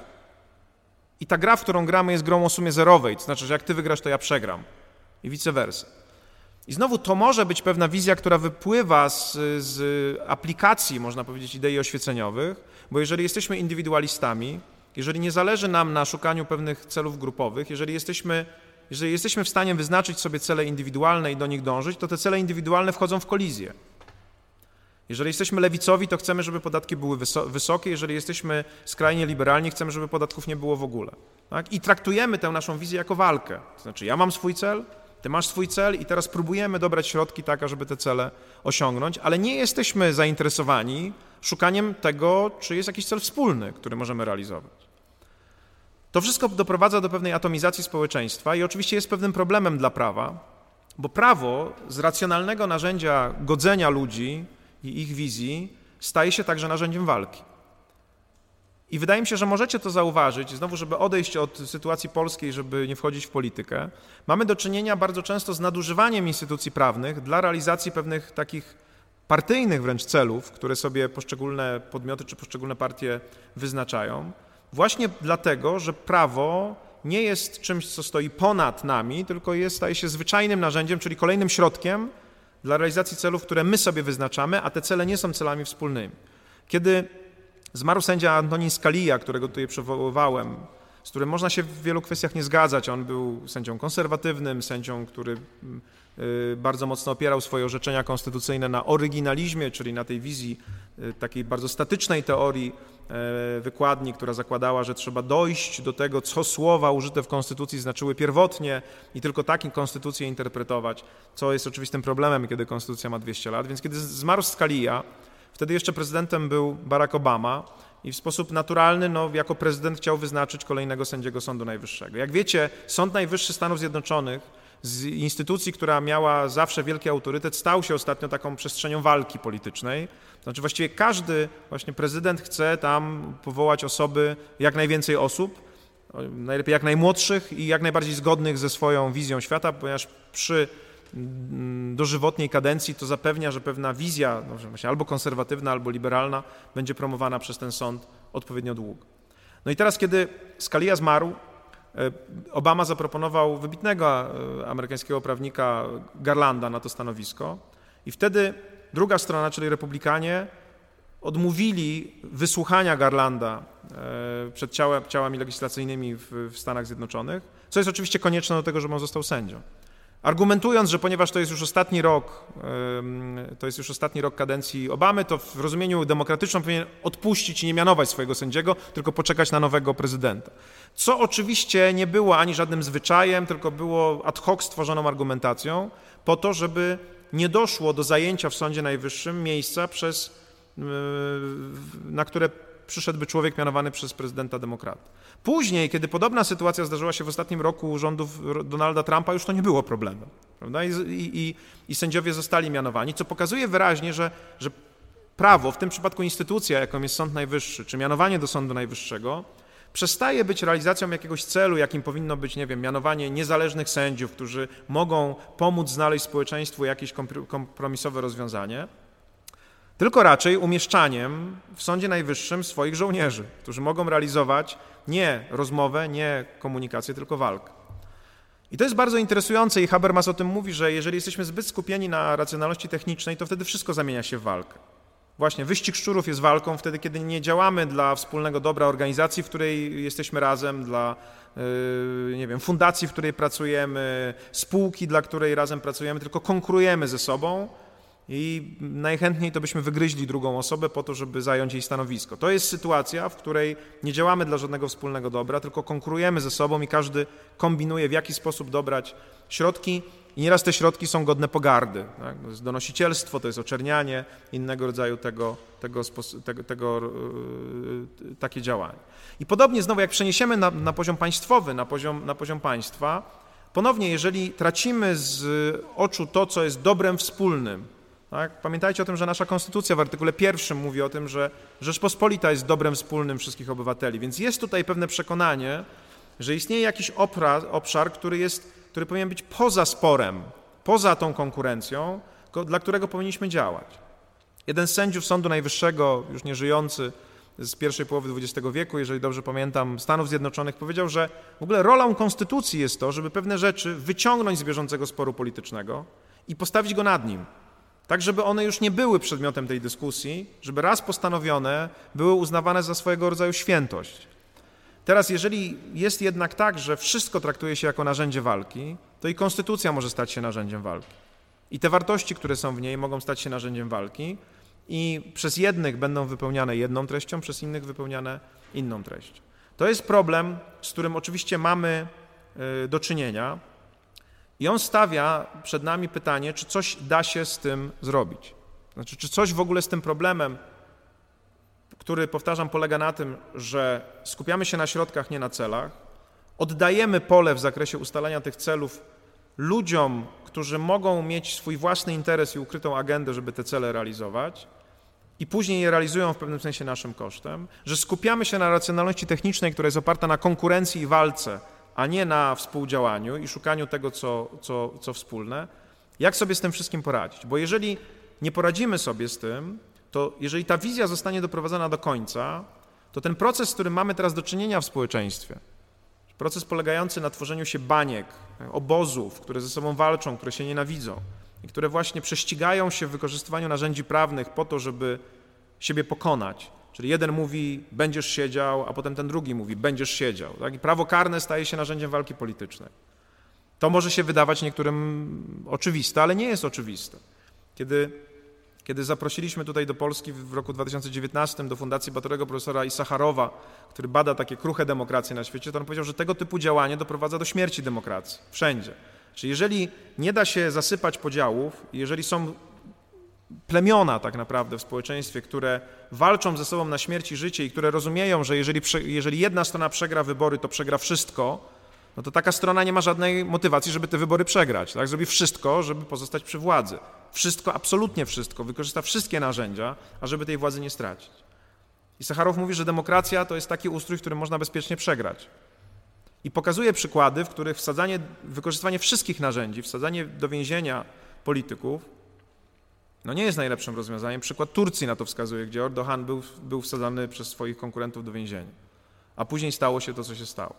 i ta gra, w którą gramy jest grą o sumie zerowej, to znaczy, że jak Ty wygrasz, to ja przegram i vice versa. I znowu to może być pewna wizja, która wypływa z, z aplikacji, można powiedzieć, idei oświeceniowych, bo jeżeli jesteśmy indywidualistami, jeżeli nie zależy nam na szukaniu pewnych celów grupowych, jeżeli jesteśmy, jeżeli jesteśmy w stanie wyznaczyć sobie cele indywidualne i do nich dążyć, to te cele indywidualne wchodzą w kolizję. Jeżeli jesteśmy lewicowi, to chcemy, żeby podatki były wysokie, jeżeli jesteśmy skrajnie liberalni, chcemy, żeby podatków nie było w ogóle. Tak? I traktujemy tę naszą wizję jako walkę. To znaczy, ja mam swój cel, ty masz swój cel i teraz próbujemy dobrać środki tak, żeby te cele osiągnąć, ale nie jesteśmy zainteresowani szukaniem tego, czy jest jakiś cel wspólny, który możemy realizować. To wszystko doprowadza do pewnej atomizacji społeczeństwa i oczywiście jest pewnym problemem dla prawa, bo prawo z racjonalnego narzędzia godzenia ludzi i ich wizji staje się także narzędziem walki. I wydaje mi się, że możecie to zauważyć, znowu, żeby odejść od sytuacji polskiej, żeby nie wchodzić w politykę. Mamy do czynienia bardzo często z nadużywaniem instytucji prawnych dla realizacji pewnych takich partyjnych wręcz celów, które sobie poszczególne podmioty czy poszczególne partie wyznaczają, właśnie dlatego, że prawo nie jest czymś, co stoi ponad nami, tylko jest, staje się zwyczajnym narzędziem, czyli kolejnym środkiem dla realizacji celów, które my sobie wyznaczamy, a te cele nie są celami wspólnymi. Kiedy Zmarł sędzia Antonin Scalia, którego tutaj przywoływałem, z którym można się w wielu kwestiach nie zgadzać. On był sędzią konserwatywnym, sędzią, który y, bardzo mocno opierał swoje orzeczenia konstytucyjne na oryginalizmie, czyli na tej wizji y, takiej bardzo statycznej teorii e, wykładni, która zakładała, że trzeba dojść do tego, co słowa użyte w konstytucji znaczyły pierwotnie i tylko takim konstytucję interpretować, co jest oczywistym problemem, kiedy konstytucja ma 200 lat. Więc kiedy zmarł Scalia, wtedy jeszcze prezydentem był Barack Obama, i w sposób naturalny, no, jako prezydent chciał wyznaczyć kolejnego sędziego Sądu Najwyższego. Jak wiecie, Sąd Najwyższy Stanów Zjednoczonych z instytucji, która miała zawsze wielki autorytet, stał się ostatnio taką przestrzenią walki politycznej. Znaczy właściwie każdy właśnie prezydent chce tam powołać osoby, jak najwięcej osób, najlepiej jak najmłodszych i jak najbardziej zgodnych ze swoją wizją świata, ponieważ przy dożywotniej kadencji, to zapewnia, że pewna wizja, no, albo konserwatywna, albo liberalna, będzie promowana przez ten sąd odpowiednio długo. No i teraz, kiedy Scalia zmarł, e, Obama zaproponował wybitnego e, amerykańskiego prawnika Garlanda na to stanowisko i wtedy druga strona, czyli republikanie, odmówili wysłuchania Garlanda e, przed ciałami legislacyjnymi w Stanach Zjednoczonych, co jest oczywiście konieczne do tego, żeby on został sędzią. Argumentując, że ponieważ to jest już ostatni rok, to jest już ostatni rok kadencji Obamy, to w rozumieniu demokratycznym powinien odpuścić i nie mianować swojego sędziego, tylko poczekać na nowego prezydenta. Co oczywiście nie było ani żadnym zwyczajem, tylko było ad hoc stworzoną argumentacją po to, żeby nie doszło do zajęcia w Sądzie Najwyższym miejsca, przez, na które przyszedłby człowiek mianowany przez prezydenta demokrata. Później, kiedy podobna sytuacja zdarzyła się w ostatnim roku rządów Donalda Trumpa, już to nie było problemem. Prawda? I, i, I, sędziowie zostali mianowani, co pokazuje wyraźnie, że, że prawo, w tym przypadku instytucja, jaką jest Sąd Najwyższy, czy mianowanie do Sądu Najwyższego, przestaje być realizacją jakiegoś celu, jakim powinno być, nie wiem, mianowanie niezależnych sędziów, którzy mogą pomóc znaleźć społeczeństwu jakieś kompromisowe rozwiązanie, tylko raczej umieszczaniem w Sądzie Najwyższym swoich żołnierzy, którzy mogą realizować nie rozmowę, nie komunikację, tylko walkę. I to jest bardzo interesujące i Habermas o tym mówi, że jeżeli jesteśmy zbyt skupieni na racjonalności technicznej, to wtedy wszystko zamienia się w walkę. Właśnie wyścig szczurów jest walką wtedy, kiedy nie działamy dla wspólnego dobra organizacji, w której jesteśmy razem, dla yy, nie wiem, fundacji, w której pracujemy, spółki, dla której razem pracujemy, tylko konkurujemy ze sobą i najchętniej to byśmy wygryźli drugą osobę po to, żeby zająć jej stanowisko. To jest sytuacja, w której nie działamy dla żadnego wspólnego dobra, tylko konkurujemy ze sobą i każdy kombinuje, w jaki sposób dobrać środki. I nieraz te środki są godne pogardy. Tak? To jest donosicielstwo, to jest oczernianie, innego rodzaju tego, tego, tego, tego yy, takie działanie. I podobnie znowu, jak przeniesiemy na, na poziom państwowy, na poziom, na poziom państwa, ponownie, jeżeli tracimy z oczu to, co jest dobrem wspólnym, tak? Pamiętajcie o tym, że nasza konstytucja w artykule pierwszym mówi o tym, że Rzeczpospolita jest dobrem wspólnym wszystkich obywateli, więc jest tutaj pewne przekonanie, że istnieje jakiś obszar, który, jest, który powinien być poza sporem, poza tą konkurencją, dla którego powinniśmy działać. Jeden z sędziów Sądu Najwyższego, już nie żyjący z pierwszej połowy XX wieku, jeżeli dobrze pamiętam, Stanów Zjednoczonych, powiedział, że w ogóle rolą konstytucji jest to, żeby pewne rzeczy wyciągnąć z bieżącego sporu politycznego i postawić go nad nim tak żeby one już nie były przedmiotem tej dyskusji, żeby raz postanowione były uznawane za swojego rodzaju świętość. Teraz, jeżeli jest jednak tak, że wszystko traktuje się jako narzędzie walki, to i konstytucja może stać się narzędziem walki. I te wartości, które są w niej, mogą stać się narzędziem walki, i przez jednych będą wypełniane jedną treścią, przez innych wypełniane inną treścią. To jest problem, z którym oczywiście mamy y, do czynienia. I on stawia przed nami pytanie, czy coś da się z tym zrobić. Znaczy, czy coś w ogóle z tym problemem, który, powtarzam, polega na tym, że skupiamy się na środkach, nie na celach, oddajemy pole w zakresie ustalania tych celów ludziom, którzy mogą mieć swój własny interes i ukrytą agendę, żeby te cele realizować, i później je realizują w pewnym sensie naszym kosztem, że skupiamy się na racjonalności technicznej, która jest oparta na konkurencji i walce, a nie na współdziałaniu i szukaniu tego, co, co, co wspólne, jak sobie z tym wszystkim poradzić? Bo jeżeli nie poradzimy sobie z tym, to jeżeli ta wizja zostanie doprowadzona do końca, to ten proces, z którym mamy teraz do czynienia w społeczeństwie, proces polegający na tworzeniu się baniek, obozów, które ze sobą walczą, które się nienawidzą i które właśnie prześcigają się w wykorzystywaniu narzędzi prawnych po to, żeby siebie pokonać, Czyli jeden mówi, będziesz siedział, a potem ten drugi mówi, będziesz siedział. Tak? I prawo karne staje się narzędziem walki politycznej. To może się wydawać niektórym oczywiste, ale nie jest oczywiste. Kiedy, kiedy zaprosiliśmy tutaj do Polski w roku 2019 do Fundacji Batorego profesora Isacharowa, który bada takie kruche demokracje na świecie, to on powiedział, że tego typu działanie doprowadza do śmierci demokracji. Wszędzie. Czyli jeżeli nie da się zasypać podziałów, jeżeli są plemiona tak naprawdę w społeczeństwie, które walczą ze sobą na śmierć i życie i które rozumieją, że jeżeli, jeżeli jedna strona przegra wybory, to przegra wszystko, no to taka strona nie ma żadnej motywacji, żeby te wybory przegrać. Tak? Zrobi wszystko, żeby pozostać przy władzy. Wszystko, absolutnie wszystko. Wykorzysta wszystkie narzędzia, ażeby tej władzy nie stracić. I Sacharow mówi, że demokracja to jest taki ustrój, w którym można bezpiecznie przegrać. I pokazuje przykłady, w których wsadzanie, wykorzystywanie wszystkich narzędzi, wsadzanie do więzienia polityków, no nie jest najlepszym rozwiązaniem. Przykład Turcji na to wskazuje, gdzie Erdogan był, był wsadzany przez swoich konkurentów do więzienia. A później stało się to, co się stało.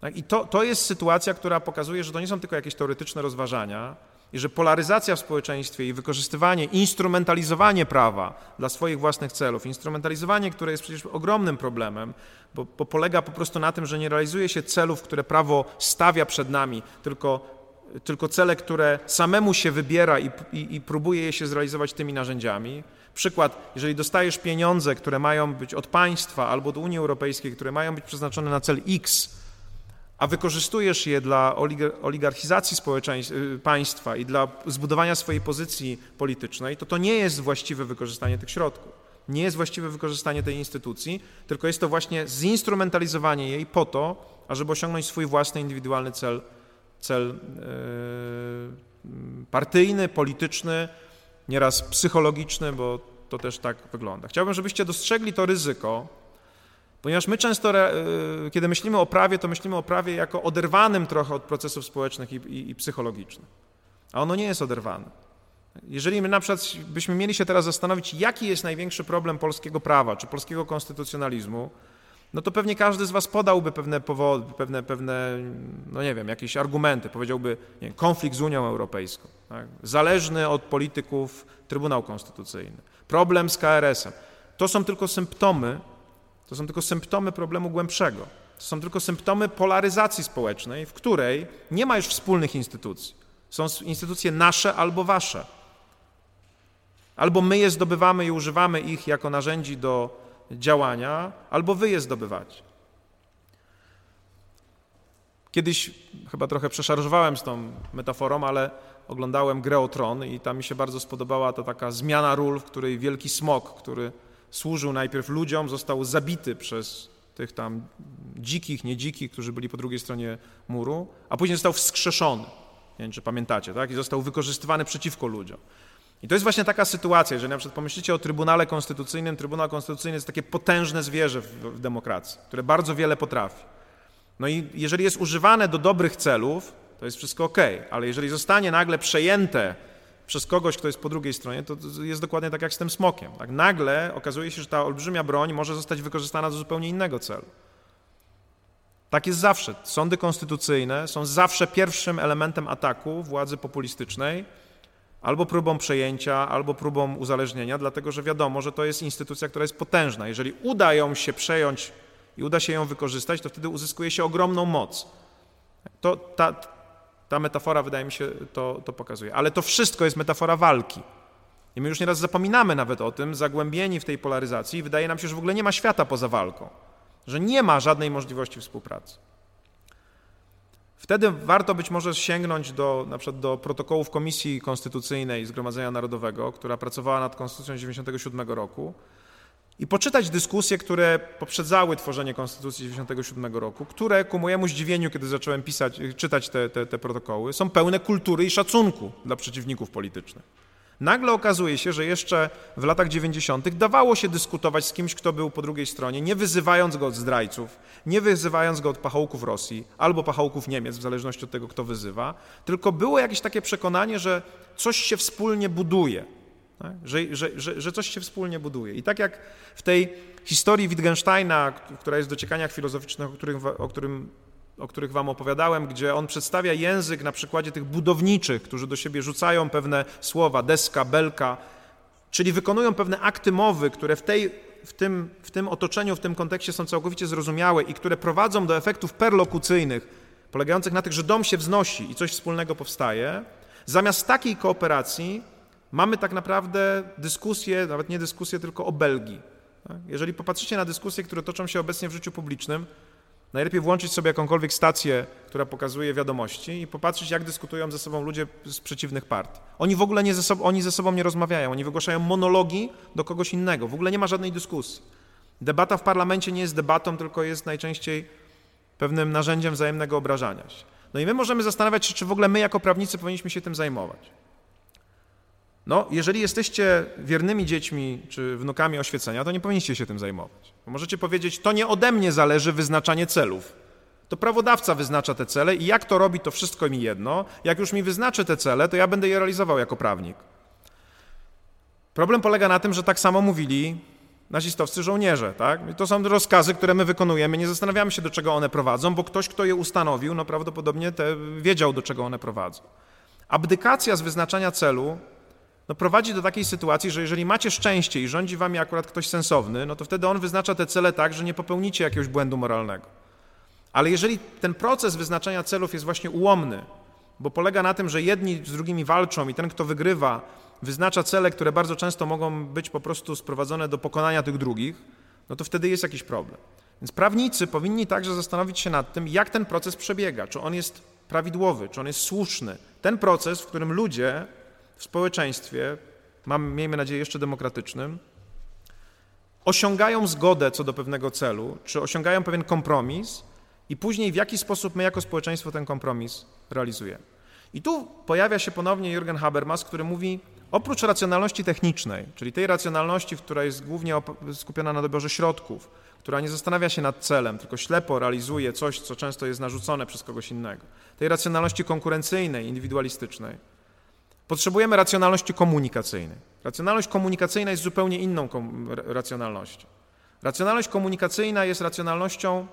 Tak? I to, to jest sytuacja, która pokazuje, że to nie są tylko jakieś teoretyczne rozważania i że polaryzacja w społeczeństwie i wykorzystywanie, instrumentalizowanie prawa dla swoich własnych celów, instrumentalizowanie, które jest przecież ogromnym problemem, bo, bo polega po prostu na tym, że nie realizuje się celów, które prawo stawia przed nami, tylko tylko cele, które samemu się wybiera i, i, i, próbuje je się zrealizować tymi narzędziami. Przykład, jeżeli dostajesz pieniądze, które mają być od państwa albo od Unii Europejskiej, które mają być przeznaczone na cel X, a wykorzystujesz je dla oligarchizacji y, państwa i dla zbudowania swojej pozycji politycznej, to to nie jest właściwe wykorzystanie tych środków. Nie jest właściwe wykorzystanie tej instytucji, tylko jest to właśnie zinstrumentalizowanie jej po to, ażeby osiągnąć swój własny indywidualny cel, cel yy, partyjny, polityczny, nieraz psychologiczny, bo to też tak wygląda. Chciałbym, żebyście dostrzegli to ryzyko, Ponieważ my często, y, kiedy myślimy o prawie, to myślimy o prawie jako oderwanym trochę od procesów społecznych i, i, i psychologicznych. A ono nie jest oderwane. Jeżeli my na przykład byśmy mieli się teraz zastanowić, jaki jest największy problem polskiego prawa czy polskiego konstytucjonalizmu, no to pewnie każdy z Was podałby pewne powody, pewne, pewne no nie wiem, jakieś argumenty. Powiedziałby nie, konflikt z Unią Europejską, tak? zależny od polityków Trybunał Konstytucyjny, problem z KRS-em. To są tylko symptomy to są tylko symptomy problemu głębszego. To są tylko symptomy polaryzacji społecznej, w której nie ma już wspólnych instytucji. Są instytucje nasze albo wasze. Albo my je zdobywamy i używamy ich jako narzędzi do działania, albo wy je zdobywacie. Kiedyś chyba trochę przeszarżowałem z tą metaforą, ale oglądałem grę o Tron i tam mi się bardzo spodobała ta taka zmiana ról, w której wielki smok, który służył najpierw ludziom, został zabity przez tych tam dzikich, niedzikich, którzy byli po drugiej stronie muru, a później został wskrzeszony. Nie wiem, czy pamiętacie, tak? I został wykorzystywany przeciwko ludziom. I to jest właśnie taka sytuacja, jeżeli na przykład pomyślicie o Trybunale Konstytucyjnym, Trybunał Konstytucyjny jest takie potężne zwierzę w, w demokracji, które bardzo wiele potrafi. No i jeżeli jest używane do dobrych celów, to jest wszystko ok, ale jeżeli zostanie nagle przejęte przez kogoś, kto jest po drugiej stronie, to jest dokładnie tak jak z tym smokiem. Tak? Nagle okazuje się, że ta olbrzymia broń może zostać wykorzystana do zupełnie innego celu. Tak jest zawsze. Sądy konstytucyjne są zawsze pierwszym elementem ataku władzy populistycznej, albo próbą przejęcia, albo próbą uzależnienia, dlatego że wiadomo, że to jest instytucja, która jest potężna. Jeżeli uda ją się przejąć i uda się ją wykorzystać, to wtedy uzyskuje się ogromną moc. To, ta, ta metafora, wydaje mi się, to, to pokazuje. Ale to wszystko jest metafora walki. I my już nieraz zapominamy nawet o tym, zagłębieni w tej polaryzacji, i wydaje nam się, że w ogóle nie ma świata poza walką, że nie ma żadnej możliwości współpracy. Wtedy warto być może sięgnąć do, na przykład do protokołów Komisji Konstytucyjnej Zgromadzenia Narodowego, która pracowała nad Konstytucją 1997 roku, i poczytać dyskusje, które poprzedzały tworzenie Konstytucji 1997 roku, które ku mojemu zdziwieniu, kiedy zacząłem pisać, czytać te, te, te protokoły, są pełne kultury i szacunku dla przeciwników politycznych. Nagle okazuje się, że jeszcze w latach 90. dawało się dyskutować z kimś, kto był po drugiej stronie, nie wyzywając go od zdrajców, nie wyzywając go od pachołków Rosji albo pachołków Niemiec, w zależności od tego, kto wyzywa, tylko było jakieś takie przekonanie, że coś się wspólnie buduje, tak? Że, że, że, że, coś się wspólnie buduje. I tak jak w tej historii Wittgensteina, która jest w dociekaniach filozoficznych, o, o, którym, o których wam opowiadałem, gdzie on przedstawia język na przykładzie tych budowniczych, którzy do siebie rzucają pewne słowa, deska, belka, czyli wykonują pewne akty mowy, które w tej, w tym, w tym otoczeniu, w tym kontekście są całkowicie zrozumiałe i które prowadzą do efektów perlokucyjnych, polegających na tych, że dom się wznosi i coś wspólnego powstaje, zamiast takiej kooperacji mamy tak naprawdę dyskusję, nawet nie dyskusję, tylko obelgi. Tak? Jeżeli popatrzycie na dyskusje, które toczą się obecnie w życiu publicznym, najlepiej włączyć sobie jakąkolwiek stację, która pokazuje wiadomości i popatrzeć, jak dyskutują ze sobą ludzie z przeciwnych partii. Oni w ogóle nie ze sobą, oni ze sobą nie rozmawiają, oni wygłaszają monologi do kogoś innego, w ogóle nie ma żadnej dyskusji. Debata w parlamencie nie jest debatą, tylko jest najczęściej pewnym narzędziem wzajemnego obrażania się. No i my możemy zastanawiać się, czy w ogóle my jako prawnicy powinniśmy się tym zajmować. No, jeżeli jesteście wiernymi dziećmi czy wnukami oświecenia, to nie powinniście się tym zajmować. Możecie powiedzieć, to nie ode mnie zależy wyznaczanie celów. To prawodawca wyznacza te cele i jak to robi, to wszystko mi jedno. Jak już mi wyznaczy te cele, to ja będę je realizował jako prawnik. Problem polega na tym, że tak samo mówili nazistowscy żołnierze. Tak? I to są rozkazy, które my wykonujemy. Nie zastanawiamy się, do czego one prowadzą, bo ktoś, kto je ustanowił, no prawdopodobnie te, wiedział, do czego one prowadzą. Abdykacja z wyznaczania celu no prowadzi do takiej sytuacji, że jeżeli macie szczęście i rządzi wami akurat ktoś sensowny, no to wtedy on wyznacza te cele tak, że nie popełnicie jakiegoś błędu moralnego. Ale jeżeli ten proces wyznaczania celów jest właśnie ułomny, bo polega na tym, że jedni z drugimi walczą i ten, kto wygrywa, wyznacza cele, które bardzo często mogą być po prostu sprowadzone do pokonania tych drugich, no to wtedy jest jakiś problem. Więc prawnicy powinni także zastanowić się nad tym, jak ten proces przebiega, czy on jest prawidłowy, czy on jest słuszny. Ten proces, w którym ludzie w społeczeństwie, mam, miejmy nadzieję, jeszcze demokratycznym, osiągają zgodę co do pewnego celu, czy osiągają pewien kompromis i później w jaki sposób my jako społeczeństwo ten kompromis realizujemy. I tu pojawia się ponownie Jürgen Habermas, który mówi, oprócz racjonalności technicznej, czyli tej racjonalności, która jest głównie skupiona na doborze środków, która nie zastanawia się nad celem, tylko ślepo realizuje coś, co często jest narzucone przez kogoś innego, tej racjonalności konkurencyjnej, indywidualistycznej, Potrzebujemy racjonalności komunikacyjnej. Racjonalność komunikacyjna jest zupełnie inną racjonalnością. Racjonalność komunikacyjna jest racjonalnością,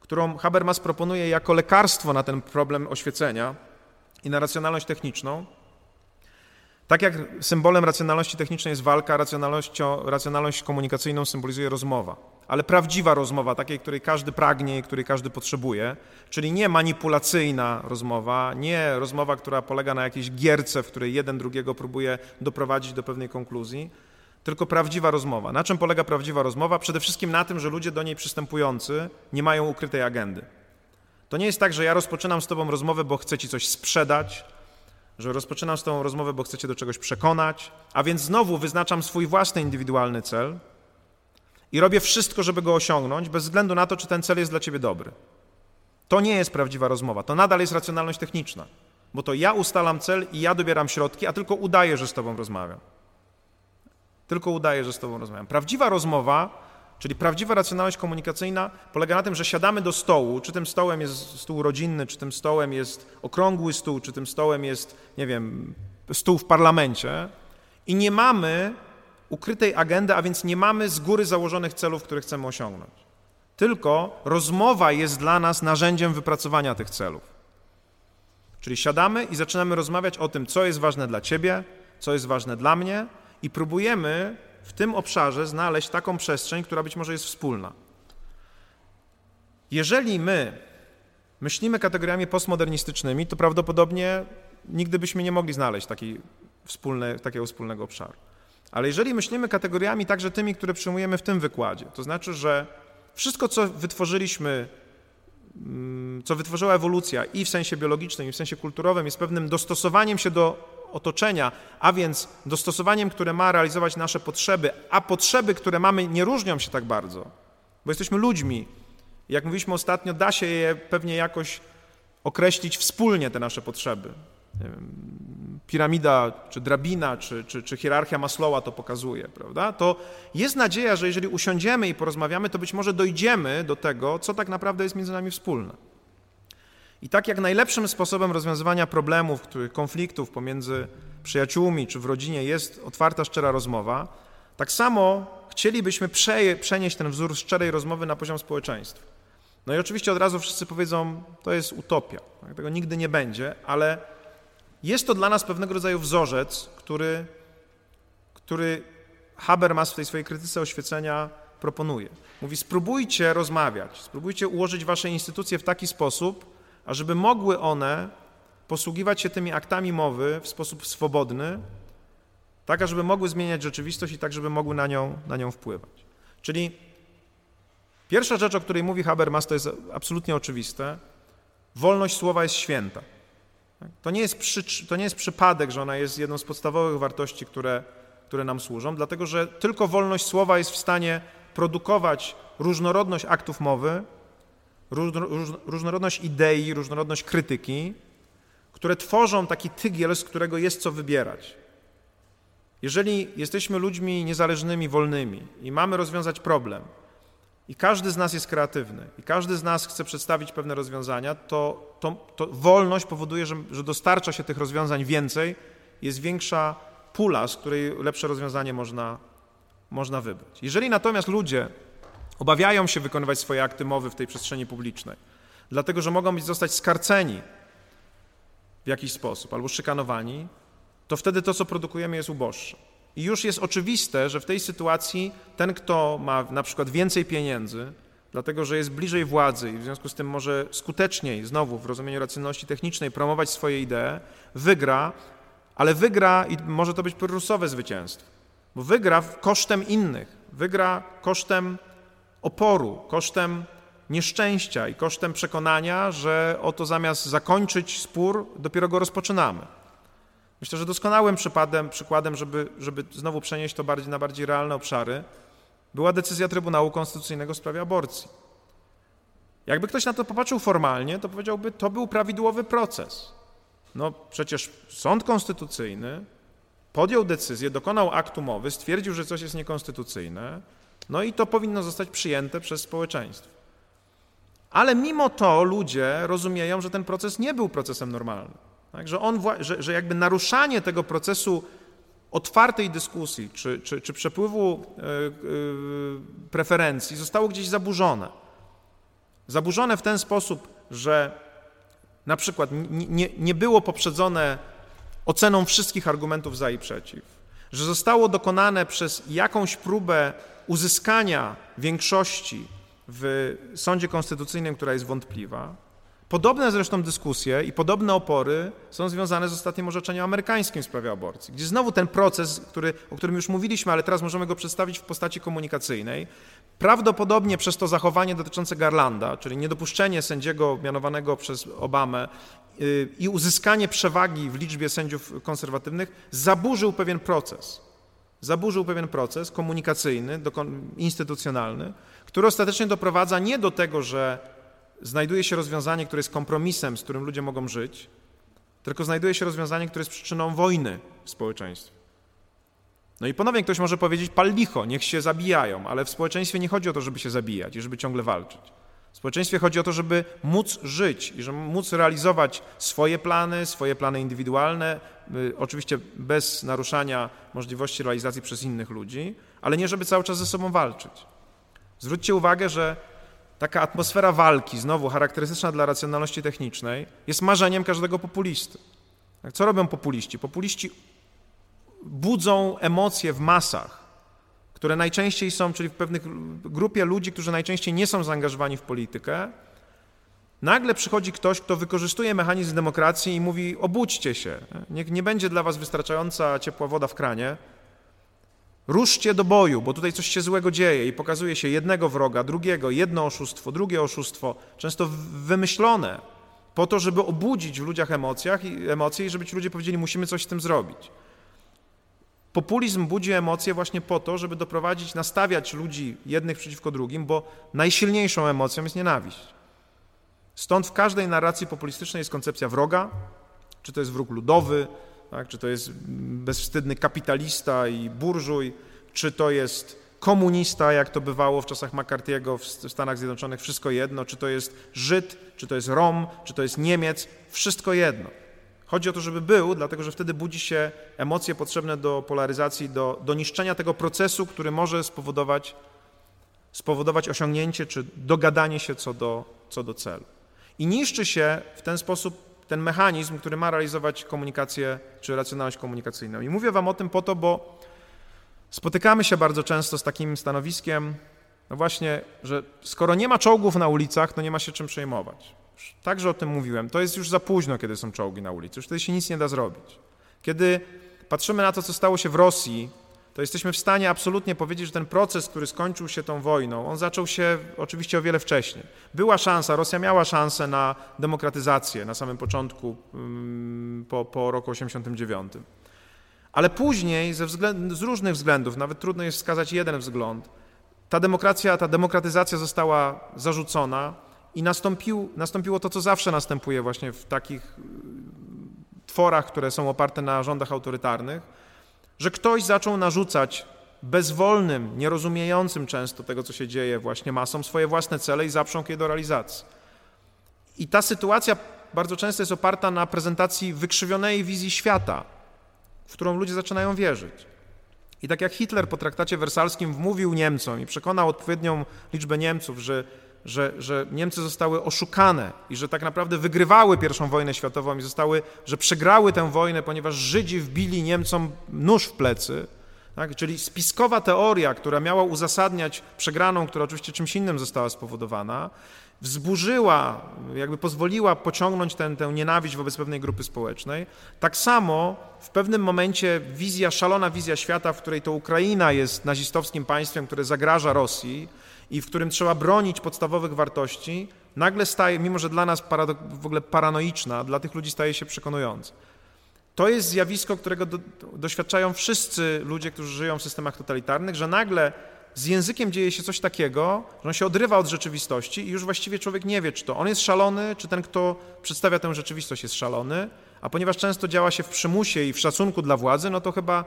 którą Habermas proponuje jako lekarstwo na ten problem oświecenia i na racjonalność techniczną. Tak jak symbolem racjonalności technicznej jest walka, racjonalność komunikacyjną symbolizuje rozmowa ale prawdziwa rozmowa, takiej, której każdy pragnie i której każdy potrzebuje, czyli nie manipulacyjna rozmowa, nie rozmowa, która polega na jakiejś gierce, w której jeden drugiego próbuje doprowadzić do pewnej konkluzji, tylko prawdziwa rozmowa. Na czym polega prawdziwa rozmowa? Przede wszystkim na tym, że ludzie do niej przystępujący nie mają ukrytej agendy. To nie jest tak, że ja rozpoczynam z Tobą rozmowę, bo chcę Ci coś sprzedać, że rozpoczynam z Tobą rozmowę, bo chcę Cię do czegoś przekonać, a więc znowu wyznaczam swój własny indywidualny cel, i robię wszystko, żeby go osiągnąć, bez względu na to, czy ten cel jest dla ciebie dobry. To nie jest prawdziwa rozmowa, to nadal jest racjonalność techniczna, bo to ja ustalam cel i ja dobieram środki, a tylko udaję, że z tobą rozmawiam. Tylko udaję, że z tobą rozmawiam. Prawdziwa rozmowa, czyli prawdziwa racjonalność komunikacyjna, polega na tym, że siadamy do stołu, czy tym stołem jest stół rodzinny, czy tym stołem jest okrągły stół, czy tym stołem jest, nie wiem, stół w parlamencie i nie mamy ukrytej agendy, a więc nie mamy z góry założonych celów, które chcemy osiągnąć. Tylko rozmowa jest dla nas narzędziem wypracowania tych celów. Czyli siadamy i zaczynamy rozmawiać o tym, co jest ważne dla Ciebie, co jest ważne dla mnie, i próbujemy w tym obszarze znaleźć taką przestrzeń, która być może jest wspólna. Jeżeli my myślimy kategoriami postmodernistycznymi, to prawdopodobnie nigdy byśmy nie mogli znaleźć takiej wspólne, takiego wspólnego obszaru. Ale jeżeli myślimy kategoriami także tymi, które przyjmujemy w tym wykładzie, to znaczy, że wszystko, co wytworzyliśmy, mm, co wytworzyła ewolucja i w sensie biologicznym, i w sensie kulturowym, jest pewnym dostosowaniem się do otoczenia, a więc dostosowaniem, które ma realizować nasze potrzeby, a potrzeby, które mamy, nie różnią się tak bardzo, bo jesteśmy ludźmi. Jak mówiliśmy ostatnio, da się je pewnie jakoś określić wspólnie, te nasze potrzeby. Piramida, czy drabina, czy, czy, czy hierarchia Maslowa to pokazuje, prawda? To jest nadzieja, że jeżeli usiądziemy i porozmawiamy, to być może dojdziemy do tego, co tak naprawdę jest między nami wspólne. I tak jak najlepszym sposobem rozwiązywania problemów, konfliktów pomiędzy przyjaciółmi czy w rodzinie jest otwarta, szczera rozmowa, tak samo chcielibyśmy przenieść ten wzór szczerej rozmowy na poziom społeczeństwa. No i oczywiście od razu wszyscy powiedzą, to jest utopia, tak? tego nigdy nie będzie, ale jest to dla nas pewnego rodzaju wzorzec, który, który Habermas w tej swojej krytyce oświecenia proponuje. Mówi: spróbujcie rozmawiać, spróbujcie ułożyć wasze instytucje w taki sposób, ażeby mogły one posługiwać się tymi aktami mowy w sposób swobodny, tak ażeby mogły zmieniać rzeczywistość i tak, żeby mogły na nią, na nią wpływać. Czyli pierwsza rzecz, o której mówi Habermas, to jest absolutnie oczywiste. Wolność słowa jest święta. To nie jest, przy, to nie jest przypadek, że ona jest jedną z podstawowych wartości, które, które nam służą, dlatego że tylko wolność słowa jest w stanie produkować różnorodność aktów mowy, różnorodność idei, różnorodność krytyki, które tworzą taki tygiel, z którego jest co wybierać. Jeżeli jesteśmy ludźmi niezależnymi, wolnymi i mamy rozwiązać problem, i każdy z nas jest kreatywny, i każdy z nas chce przedstawić pewne rozwiązania, to, to, to wolność powoduje, że, że dostarcza się tych rozwiązań więcej, jest większa pula, z której lepsze rozwiązanie można, można wybrać. Jeżeli natomiast ludzie obawiają się wykonywać swoje akty mowy w tej przestrzeni publicznej, dlatego że mogą być zostać skarceni w jakiś sposób albo szykanowani, to wtedy to, co produkujemy, jest uboższe. I już jest oczywiste, że w tej sytuacji ten, kto ma na przykład więcej pieniędzy, dlatego że jest bliżej władzy i w związku z tym może skuteczniej, znowu w rozumieniu racjonalności technicznej, promować swoje idee, wygra, ale wygra i może to być pyrrusowe zwycięstwo, bo wygra kosztem innych, wygra kosztem oporu, kosztem nieszczęścia i kosztem przekonania, że oto zamiast zakończyć spór, dopiero go rozpoczynamy. Myślę, że doskonałym przykładem, przykładem żeby, żeby znowu przenieść to bardziej na bardziej realne obszary, była decyzja Trybunału Konstytucyjnego w sprawie aborcji. Jakby ktoś na to popatrzył formalnie, to powiedziałby, to był prawidłowy proces. No przecież sąd konstytucyjny podjął decyzję, dokonał aktu mowy, stwierdził, że coś jest niekonstytucyjne, no i to powinno zostać przyjęte przez społeczeństwo. Ale mimo to ludzie rozumieją, że ten proces nie był procesem normalnym. Tak? Że, on, że, że jakby naruszanie tego procesu otwartej dyskusji czy, czy, czy przepływu yy, preferencji zostało gdzieś zaburzone. Zaburzone w ten sposób, że na przykład nie, nie było poprzedzone oceną wszystkich argumentów za i przeciw, że zostało dokonane przez jakąś próbę uzyskania większości w sądzie konstytucyjnym, która jest wątpliwa. Podobne zresztą dyskusje i podobne opory są związane z ostatnim orzeczeniem amerykańskim w sprawie aborcji, gdzie znowu ten proces, który, o którym już mówiliśmy, ale teraz możemy go przedstawić w postaci komunikacyjnej, prawdopodobnie przez to zachowanie dotyczące Garlanda, czyli niedopuszczenie sędziego mianowanego przez Obamę y, i uzyskanie przewagi w liczbie sędziów konserwatywnych, zaburzył pewien proces. Zaburzył pewien proces komunikacyjny, instytucjonalny, który ostatecznie doprowadza nie do tego, że znajduje się rozwiązanie, które jest kompromisem, z którym ludzie mogą żyć, tylko znajduje się rozwiązanie, które jest przyczyną wojny w społeczeństwie. No i ponownie ktoś może powiedzieć, pal licho, niech się zabijają, ale w społeczeństwie nie chodzi o to, żeby się zabijać i żeby ciągle walczyć. W społeczeństwie chodzi o to, żeby móc żyć i żeby móc realizować swoje plany, swoje plany indywidualne, y, oczywiście bez naruszania możliwości realizacji przez innych ludzi, ale nie żeby cały czas ze sobą walczyć. Zwróćcie uwagę, że taka atmosfera walki, znowu charakterystyczna dla racjonalności technicznej, jest marzeniem każdego populisty. Tak, co robią populiści? Populiści budzą emocje w masach, które najczęściej są, czyli w pewnych grupie ludzi, którzy najczęściej nie są zaangażowani w politykę. Nagle przychodzi ktoś, kto wykorzystuje mechanizm demokracji i mówi: obudźcie się, niech nie będzie dla was wystarczająca ciepła woda w kranie, Ruszcie do boju, bo tutaj coś się złego dzieje i pokazuje się jednego wroga, drugiego, jedno oszustwo, drugie oszustwo, często wymyślone po to, żeby obudzić w ludziach emocjach i emocje i żeby ci ludzie powiedzieli, musimy coś z tym zrobić. Populizm budzi emocje właśnie po to, żeby doprowadzić, nastawiać ludzi jednych przeciwko drugim, bo najsilniejszą emocją jest nienawiść. Stąd w każdej narracji populistycznej jest koncepcja wroga, czy to jest wróg ludowy, tak? czy to jest bezwstydny kapitalista i burżuj, czy to jest komunista, jak to bywało w czasach McCarthy'ego w Stanach Zjednoczonych, wszystko jedno, czy to jest Żyd, czy to jest Rom, czy to jest Niemiec, wszystko jedno. Chodzi o to, żeby był, dlatego że wtedy budzi się emocje potrzebne do polaryzacji, do, do niszczenia tego procesu, który może spowodować, spowodować osiągnięcie czy dogadanie się co do, co do celu. I niszczy się w ten sposób ten mechanizm, który ma realizować komunikację czy racjonalność komunikacyjną. I mówię Wam o tym po to, bo Spotykamy się bardzo często z takim stanowiskiem, no właśnie, że skoro nie ma czołgów na ulicach, to nie ma się czym przejmować. Także o tym mówiłem. To jest już za późno, kiedy są czołgi na ulicy. Już wtedy się nic nie da zrobić. Kiedy patrzymy na to, co stało się w Rosji, to jesteśmy w stanie absolutnie powiedzieć, że ten proces, który skończył się tą wojną, on zaczął się oczywiście o wiele wcześniej. Była szansa, Rosja miała szansę na demokratyzację na samym początku, mm, po, po roku 89. Ale później, ze względ, z różnych względów, nawet trudno jest wskazać jeden wzgląd, ta demokracja, ta demokratyzacja została zarzucona i nastąpił, nastąpiło to, co zawsze następuje właśnie w takich tworach, które są oparte na rządach autorytarnych, że ktoś zaczął narzucać bezwolnym, nierozumiejącym często tego, co się dzieje właśnie masom, swoje własne cele i zaprząg je do realizacji. I ta sytuacja bardzo często jest oparta na prezentacji wykrzywionej wizji świata, w którą ludzie zaczynają wierzyć. I tak jak Hitler po traktacie wersalskim wmówił Niemcom i przekonał odpowiednią liczbę Niemców, że że, że Niemcy zostały oszukane i że tak naprawdę wygrywały pierwszą wojnę światową i zostały, że przegrały tę wojnę, ponieważ Żydzi wbili Niemcom nóż w plecy. Tak? Czyli spiskowa teoria, która miała uzasadniać przegraną, która oczywiście czymś innym została spowodowana, wzburzyła, jakby pozwoliła pociągnąć ten, tę nienawiść wobec pewnej grupy społecznej. Tak samo w pewnym momencie wizja, szalona wizja świata, w której to Ukraina jest nazistowskim państwem, które zagraża Rosji, i w którym trzeba bronić podstawowych wartości, nagle staje, mimo że dla nas w ogóle paranoiczna, dla tych ludzi staje się przekonująca. To jest zjawisko, którego do, doświadczają wszyscy ludzie, którzy żyją w systemach totalitarnych, że nagle z językiem dzieje się coś takiego, że on się odrywa od rzeczywistości i już właściwie człowiek nie wie, czy to on jest szalony, czy ten, kto przedstawia tę rzeczywistość jest szalony, a ponieważ często działa się w przymusie i w szacunku dla władzy, no to chyba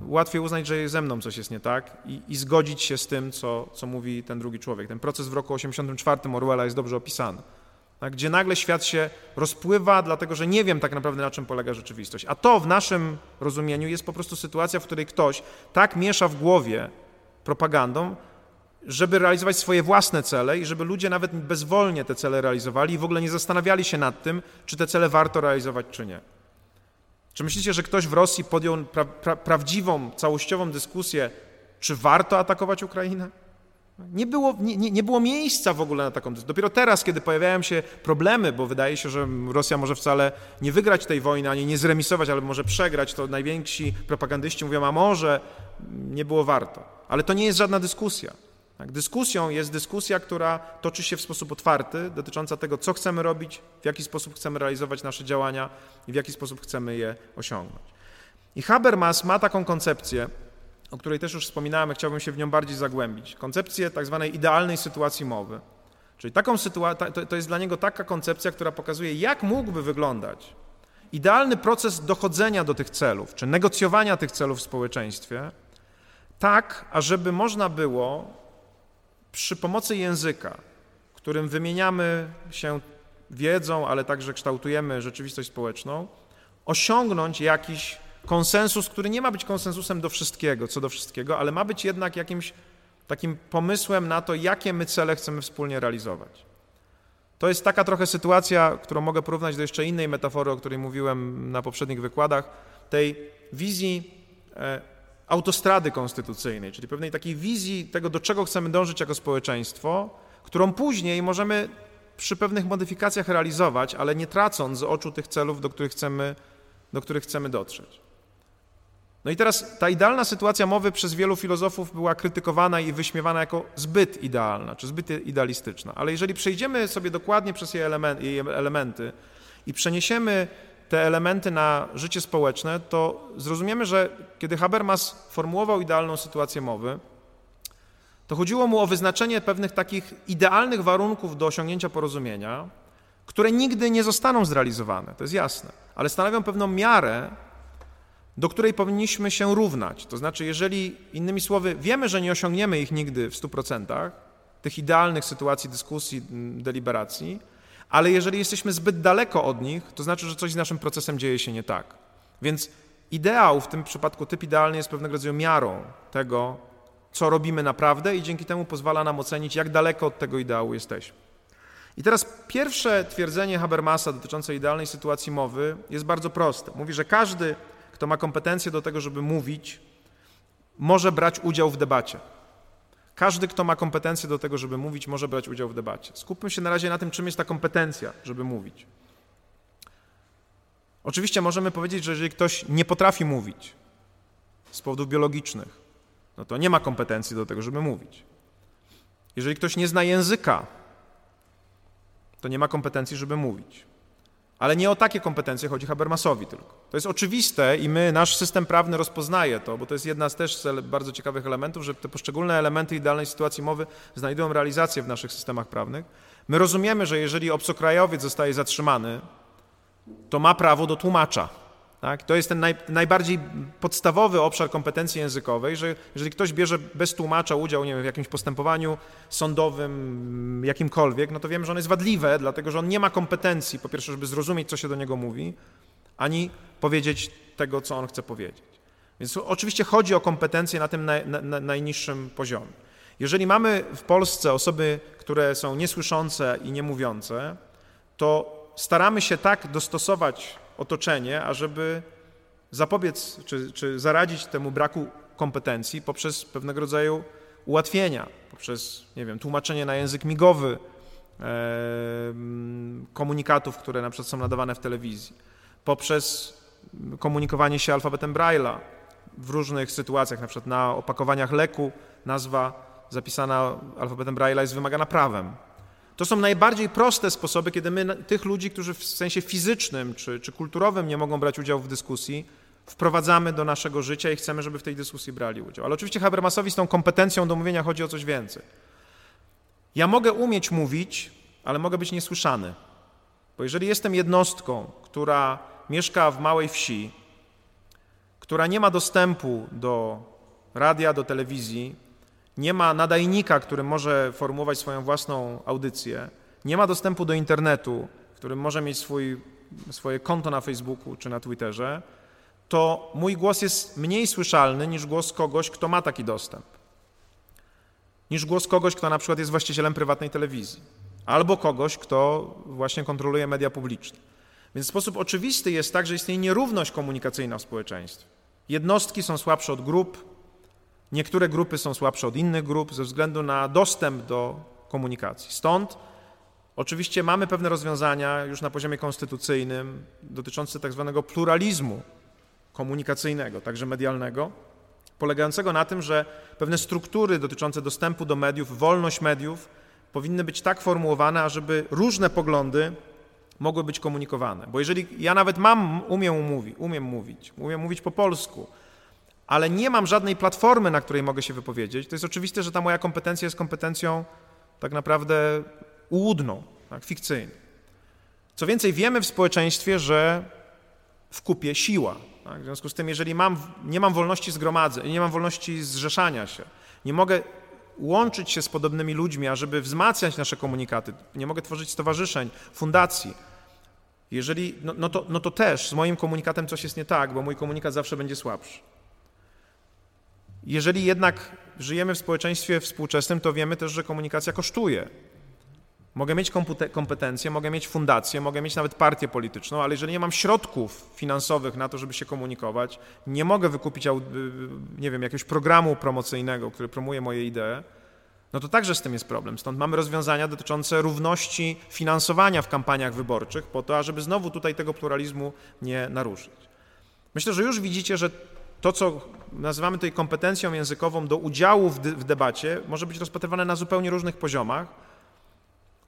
łatwiej uznać, że ze mną coś jest nie tak i, i, zgodzić się z tym, co, co mówi ten drugi człowiek. Ten proces w roku 84 Orwella jest dobrze opisany, tak? gdzie nagle świat się rozpływa, dlatego że nie wiem tak naprawdę, na czym polega rzeczywistość. A to w naszym rozumieniu jest po prostu sytuacja, w której ktoś tak miesza w głowie propagandą, żeby realizować swoje własne cele i żeby ludzie nawet bezwolnie te cele realizowali i w ogóle nie zastanawiali się nad tym, czy te cele warto realizować, czy nie. Czy myślicie, że ktoś w Rosji podjął pra, pra, prawdziwą, całościową dyskusję, czy warto atakować Ukrainę? Nie było, nie, nie było miejsca w ogóle na taką dyskusję. Dopiero teraz, kiedy pojawiają się problemy, bo wydaje się, że Rosja może wcale nie wygrać tej wojny, ani nie zremisować, ale może przegrać, to najwięksi propagandyści mówią, a może nie było warto. Ale to nie jest żadna dyskusja. Tak, dyskusją jest dyskusja, która toczy się w sposób otwarty, dotycząca tego, co chcemy robić, w jaki sposób chcemy realizować nasze działania i w jaki sposób chcemy je osiągnąć. I Habermas ma taką koncepcję, o której też już wspominałem, chciałbym się w nią bardziej zagłębić. Koncepcję tak zwanej idealnej sytuacji mowy. Czyli taką sytuację, to jest dla niego taka koncepcja, która pokazuje, jak mógłby wyglądać idealny proces dochodzenia do tych celów, czy negocjowania tych celów w społeczeństwie, tak, ażeby można było przy pomocy języka, którym wymieniamy się wiedzą, ale także kształtujemy rzeczywistość społeczną, osiągnąć jakiś konsensus, który nie ma być konsensusem do wszystkiego, co do wszystkiego, ale ma być jednak jakimś takim pomysłem na to, jakie my cele chcemy wspólnie realizować. To jest taka trochę sytuacja, którą mogę porównać do jeszcze innej metafory, o której mówiłem na poprzednich wykładach, tej wizji e, autostrady konstytucyjnej, czyli pewnej takiej wizji tego, do czego chcemy dążyć jako społeczeństwo, którą później możemy przy pewnych modyfikacjach realizować, ale nie tracąc z oczu tych celów, do których chcemy, do których chcemy dotrzeć. No i teraz ta idealna sytuacja mowy przez wielu filozofów była krytykowana i wyśmiewana jako zbyt idealna, czy zbyt idealistyczna. Ale jeżeli przejdziemy sobie dokładnie przez jej, elementy i przeniesiemy te elementy na życie społeczne, to zrozumiemy, że kiedy Habermas formułował idealną sytuację mowy, to chodziło mu o wyznaczenie pewnych takich idealnych warunków do osiągnięcia porozumienia, które nigdy nie zostaną zrealizowane, to jest jasne, ale stanowią pewną miarę, do której powinniśmy się równać. To znaczy, jeżeli innymi słowy wiemy, że nie osiągniemy ich nigdy w 100%, tych idealnych sytuacji dyskusji, deliberacji, ale jeżeli jesteśmy zbyt daleko od nich, to znaczy, że coś z naszym procesem dzieje się nie tak. Więc ideał, w tym przypadku typ idealny, jest pewnego rodzaju miarą tego, co robimy naprawdę i dzięki temu pozwala nam ocenić, jak daleko od tego ideału jesteśmy. I teraz pierwsze twierdzenie Habermasa dotyczące idealnej sytuacji mowy jest bardzo proste. Mówi, że każdy, kto ma kompetencje do tego, żeby mówić, może brać udział w debacie. Każdy, kto ma kompetencje do tego, żeby mówić, może brać udział w debacie. Skupmy się na razie na tym, czym jest ta kompetencja, żeby mówić. Oczywiście możemy powiedzieć, że jeżeli ktoś nie potrafi mówić z powodów biologicznych, no to nie ma kompetencji do tego, żeby mówić. Jeżeli ktoś nie zna języka, to nie ma kompetencji, żeby mówić. Ale nie o takie kompetencje chodzi Habermasowi tylko. To jest oczywiste i my, nasz system prawny rozpoznaje to, bo to jest jedna z też bardzo ciekawych elementów, że te poszczególne elementy idealnej sytuacji mowy znajdują realizację w naszych systemach prawnych. My rozumiemy, że jeżeli obcokrajowiec zostaje zatrzymany, to ma prawo do tłumacza. Tak? To jest ten naj, najbardziej podstawowy obszar kompetencji językowej, że jeżeli ktoś bierze bez tłumacza udział nie wiem, w jakimś postępowaniu sądowym, jakimkolwiek, no to wiemy, że on jest wadliwe, dlatego że on nie ma kompetencji, po pierwsze, żeby zrozumieć, co się do niego mówi, ani powiedzieć tego, co on chce powiedzieć. Więc oczywiście chodzi o kompetencje na tym naj, na, najniższym poziomie. Jeżeli mamy w Polsce osoby, które są niesłyszące i niemówiące, to staramy się tak dostosować otoczenie, ażeby zapobiec czy, czy zaradzić temu braku kompetencji poprzez pewnego rodzaju ułatwienia, poprzez, nie wiem, tłumaczenie na język migowy e, komunikatów, które na przykład są nadawane w telewizji, poprzez komunikowanie się alfabetem Braille'a w różnych sytuacjach, na przykład na opakowaniach leku nazwa zapisana alfabetem Braille'a jest wymagana prawem. To są najbardziej proste sposoby, kiedy my tych ludzi, którzy w sensie fizycznym czy, czy kulturowym nie mogą brać udziału w dyskusji, wprowadzamy do naszego życia i chcemy, żeby w tej dyskusji brali udział. Ale oczywiście Habermasowi z tą kompetencją do mówienia chodzi o coś więcej. Ja mogę umieć mówić, ale mogę być niesłyszany. Bo jeżeli jestem jednostką, która mieszka w małej wsi, która nie ma dostępu do radia, do telewizji, nie ma nadajnika, który może formułować swoją własną audycję, nie ma dostępu do internetu, w którym może mieć swój, swoje konto na Facebooku czy na Twitterze, to mój głos jest mniej słyszalny niż głos kogoś, kto ma taki dostęp. Niż głos kogoś, kto na przykład jest właścicielem prywatnej telewizji, albo kogoś, kto właśnie kontroluje media publiczne. Więc w sposób oczywisty jest tak, że istnieje nierówność komunikacyjna w społeczeństwie. Jednostki są słabsze od grup, Niektóre grupy są słabsze od innych grup ze względu na dostęp do komunikacji. Stąd oczywiście mamy pewne rozwiązania już na poziomie konstytucyjnym dotyczące tak zwanego pluralizmu komunikacyjnego, także medialnego, polegającego na tym, że pewne struktury dotyczące dostępu do mediów, wolność mediów powinny być tak formułowane, ażeby różne poglądy mogły być komunikowane. Bo jeżeli ja nawet mam, umiem, mówi, umiem mówić, umiem mówić po polsku, ale nie mam żadnej platformy, na której mogę się wypowiedzieć, to jest oczywiste, że ta moja kompetencja jest kompetencją tak naprawdę ułudną, tak, fikcyjną. Co więcej, wiemy w społeczeństwie, że w kupie siła. Tak? W związku z tym, jeżeli mam, nie mam wolności zgromadzeń, nie mam wolności zrzeszania się, nie mogę łączyć się z podobnymi ludźmi, ażeby wzmacniać nasze komunikaty, nie mogę tworzyć stowarzyszeń, fundacji, jeżeli, no, no, to, no to też z moim komunikatem coś jest nie tak, bo mój komunikat zawsze będzie słabszy. Jeżeli jednak żyjemy w społeczeństwie współczesnym, to wiemy też, że komunikacja kosztuje. Mogę mieć kompetencje, mogę mieć fundację, mogę mieć nawet partię polityczną, ale jeżeli nie mam środków finansowych na to, żeby się komunikować, nie mogę wykupić, nie wiem, jakiegoś programu promocyjnego, który promuje moje idee, no to także z tym jest problem. Stąd mamy rozwiązania dotyczące równości finansowania w kampaniach wyborczych, po to, ażeby znowu tutaj tego pluralizmu nie naruszyć. Myślę, że już widzicie, że to, co nazywamy tutaj kompetencją językową do udziału w, w debacie, może być rozpatrywane na zupełnie różnych poziomach.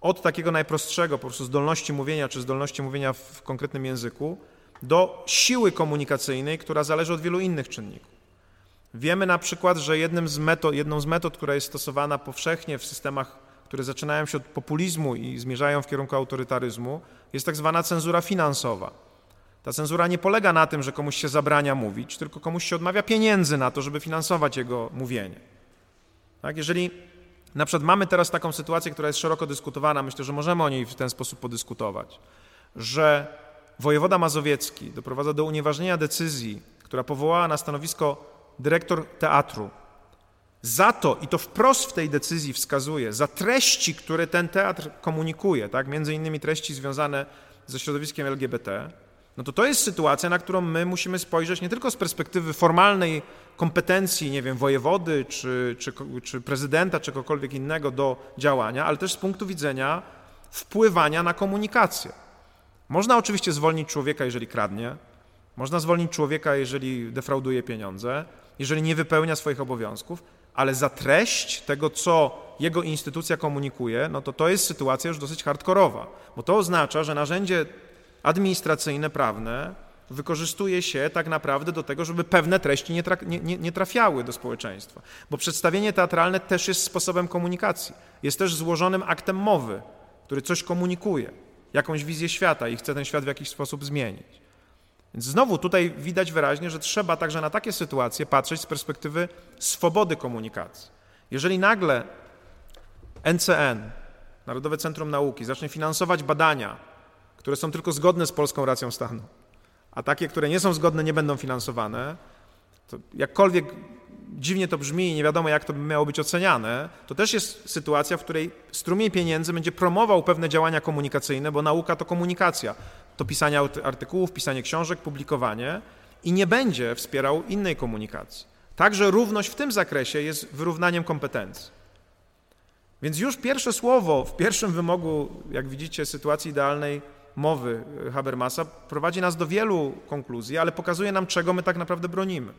Od takiego najprostszego, po prostu zdolności mówienia, czy zdolności mówienia w konkretnym języku, do siły komunikacyjnej, która zależy od wielu innych czynników. Wiemy na przykład, że z metod, jedną z metod, która jest stosowana powszechnie w systemach, które zaczynają się od populizmu i zmierzają w kierunku autorytaryzmu, jest tak zwana cenzura finansowa. Ta cenzura nie polega na tym, że komuś się zabrania mówić, tylko komuś się odmawia pieniędzy na to, żeby finansować jego mówienie. Tak? Jeżeli na przykład mamy teraz taką sytuację, która jest szeroko dyskutowana, myślę, że możemy o niej w ten sposób podyskutować, że wojewoda mazowiecki doprowadza do unieważnienia decyzji, która powołała na stanowisko dyrektor teatru, za to, i to wprost w tej decyzji wskazuje, za treści, które ten teatr komunikuje, tak, między innymi treści związane ze środowiskiem LGBT, no to to jest sytuacja, na którą my musimy spojrzeć nie tylko z perspektywy formalnej kompetencji, nie wiem, wojewody, czy, czy, czy prezydenta, czy kogokolwiek innego do działania, ale też z punktu widzenia wpływania na komunikację. Można oczywiście zwolnić człowieka, jeżeli kradnie, można zwolnić człowieka, jeżeli defrauduje pieniądze, jeżeli nie wypełnia swoich obowiązków, ale za treść tego, co jego instytucja komunikuje, no to to jest sytuacja już dosyć hardkorowa, bo to oznacza, że narzędzie administracyjne, prawne wykorzystuje się tak naprawdę do tego, żeby pewne treści nie, tra nie, nie, trafiały do społeczeństwa. Bo przedstawienie teatralne też jest sposobem komunikacji. Jest też złożonym aktem mowy, który coś komunikuje, jakąś wizję świata i chce ten świat w jakiś sposób zmienić. Więc znowu tutaj widać wyraźnie, że trzeba także na takie sytuacje patrzeć z perspektywy swobody komunikacji. Jeżeli nagle NCN, Narodowe Centrum Nauki, zacznie finansować badania, które są tylko zgodne z polską racją stanu, a takie, które nie są zgodne, nie będą finansowane, to jakkolwiek dziwnie to brzmi i nie wiadomo, jak to by miało być oceniane, to też jest sytuacja, w której strumień pieniędzy będzie promował pewne działania komunikacyjne, bo nauka to komunikacja. To pisanie artykułów, pisanie książek, publikowanie i nie będzie wspierał innej komunikacji. Także równość w tym zakresie jest wyrównaniem kompetencji. Więc już pierwsze słowo w pierwszym wymogu, jak widzicie, sytuacji idealnej mowy Habermasa prowadzi nas do wielu konkluzji, ale pokazuje nam, czego my tak naprawdę bronimy.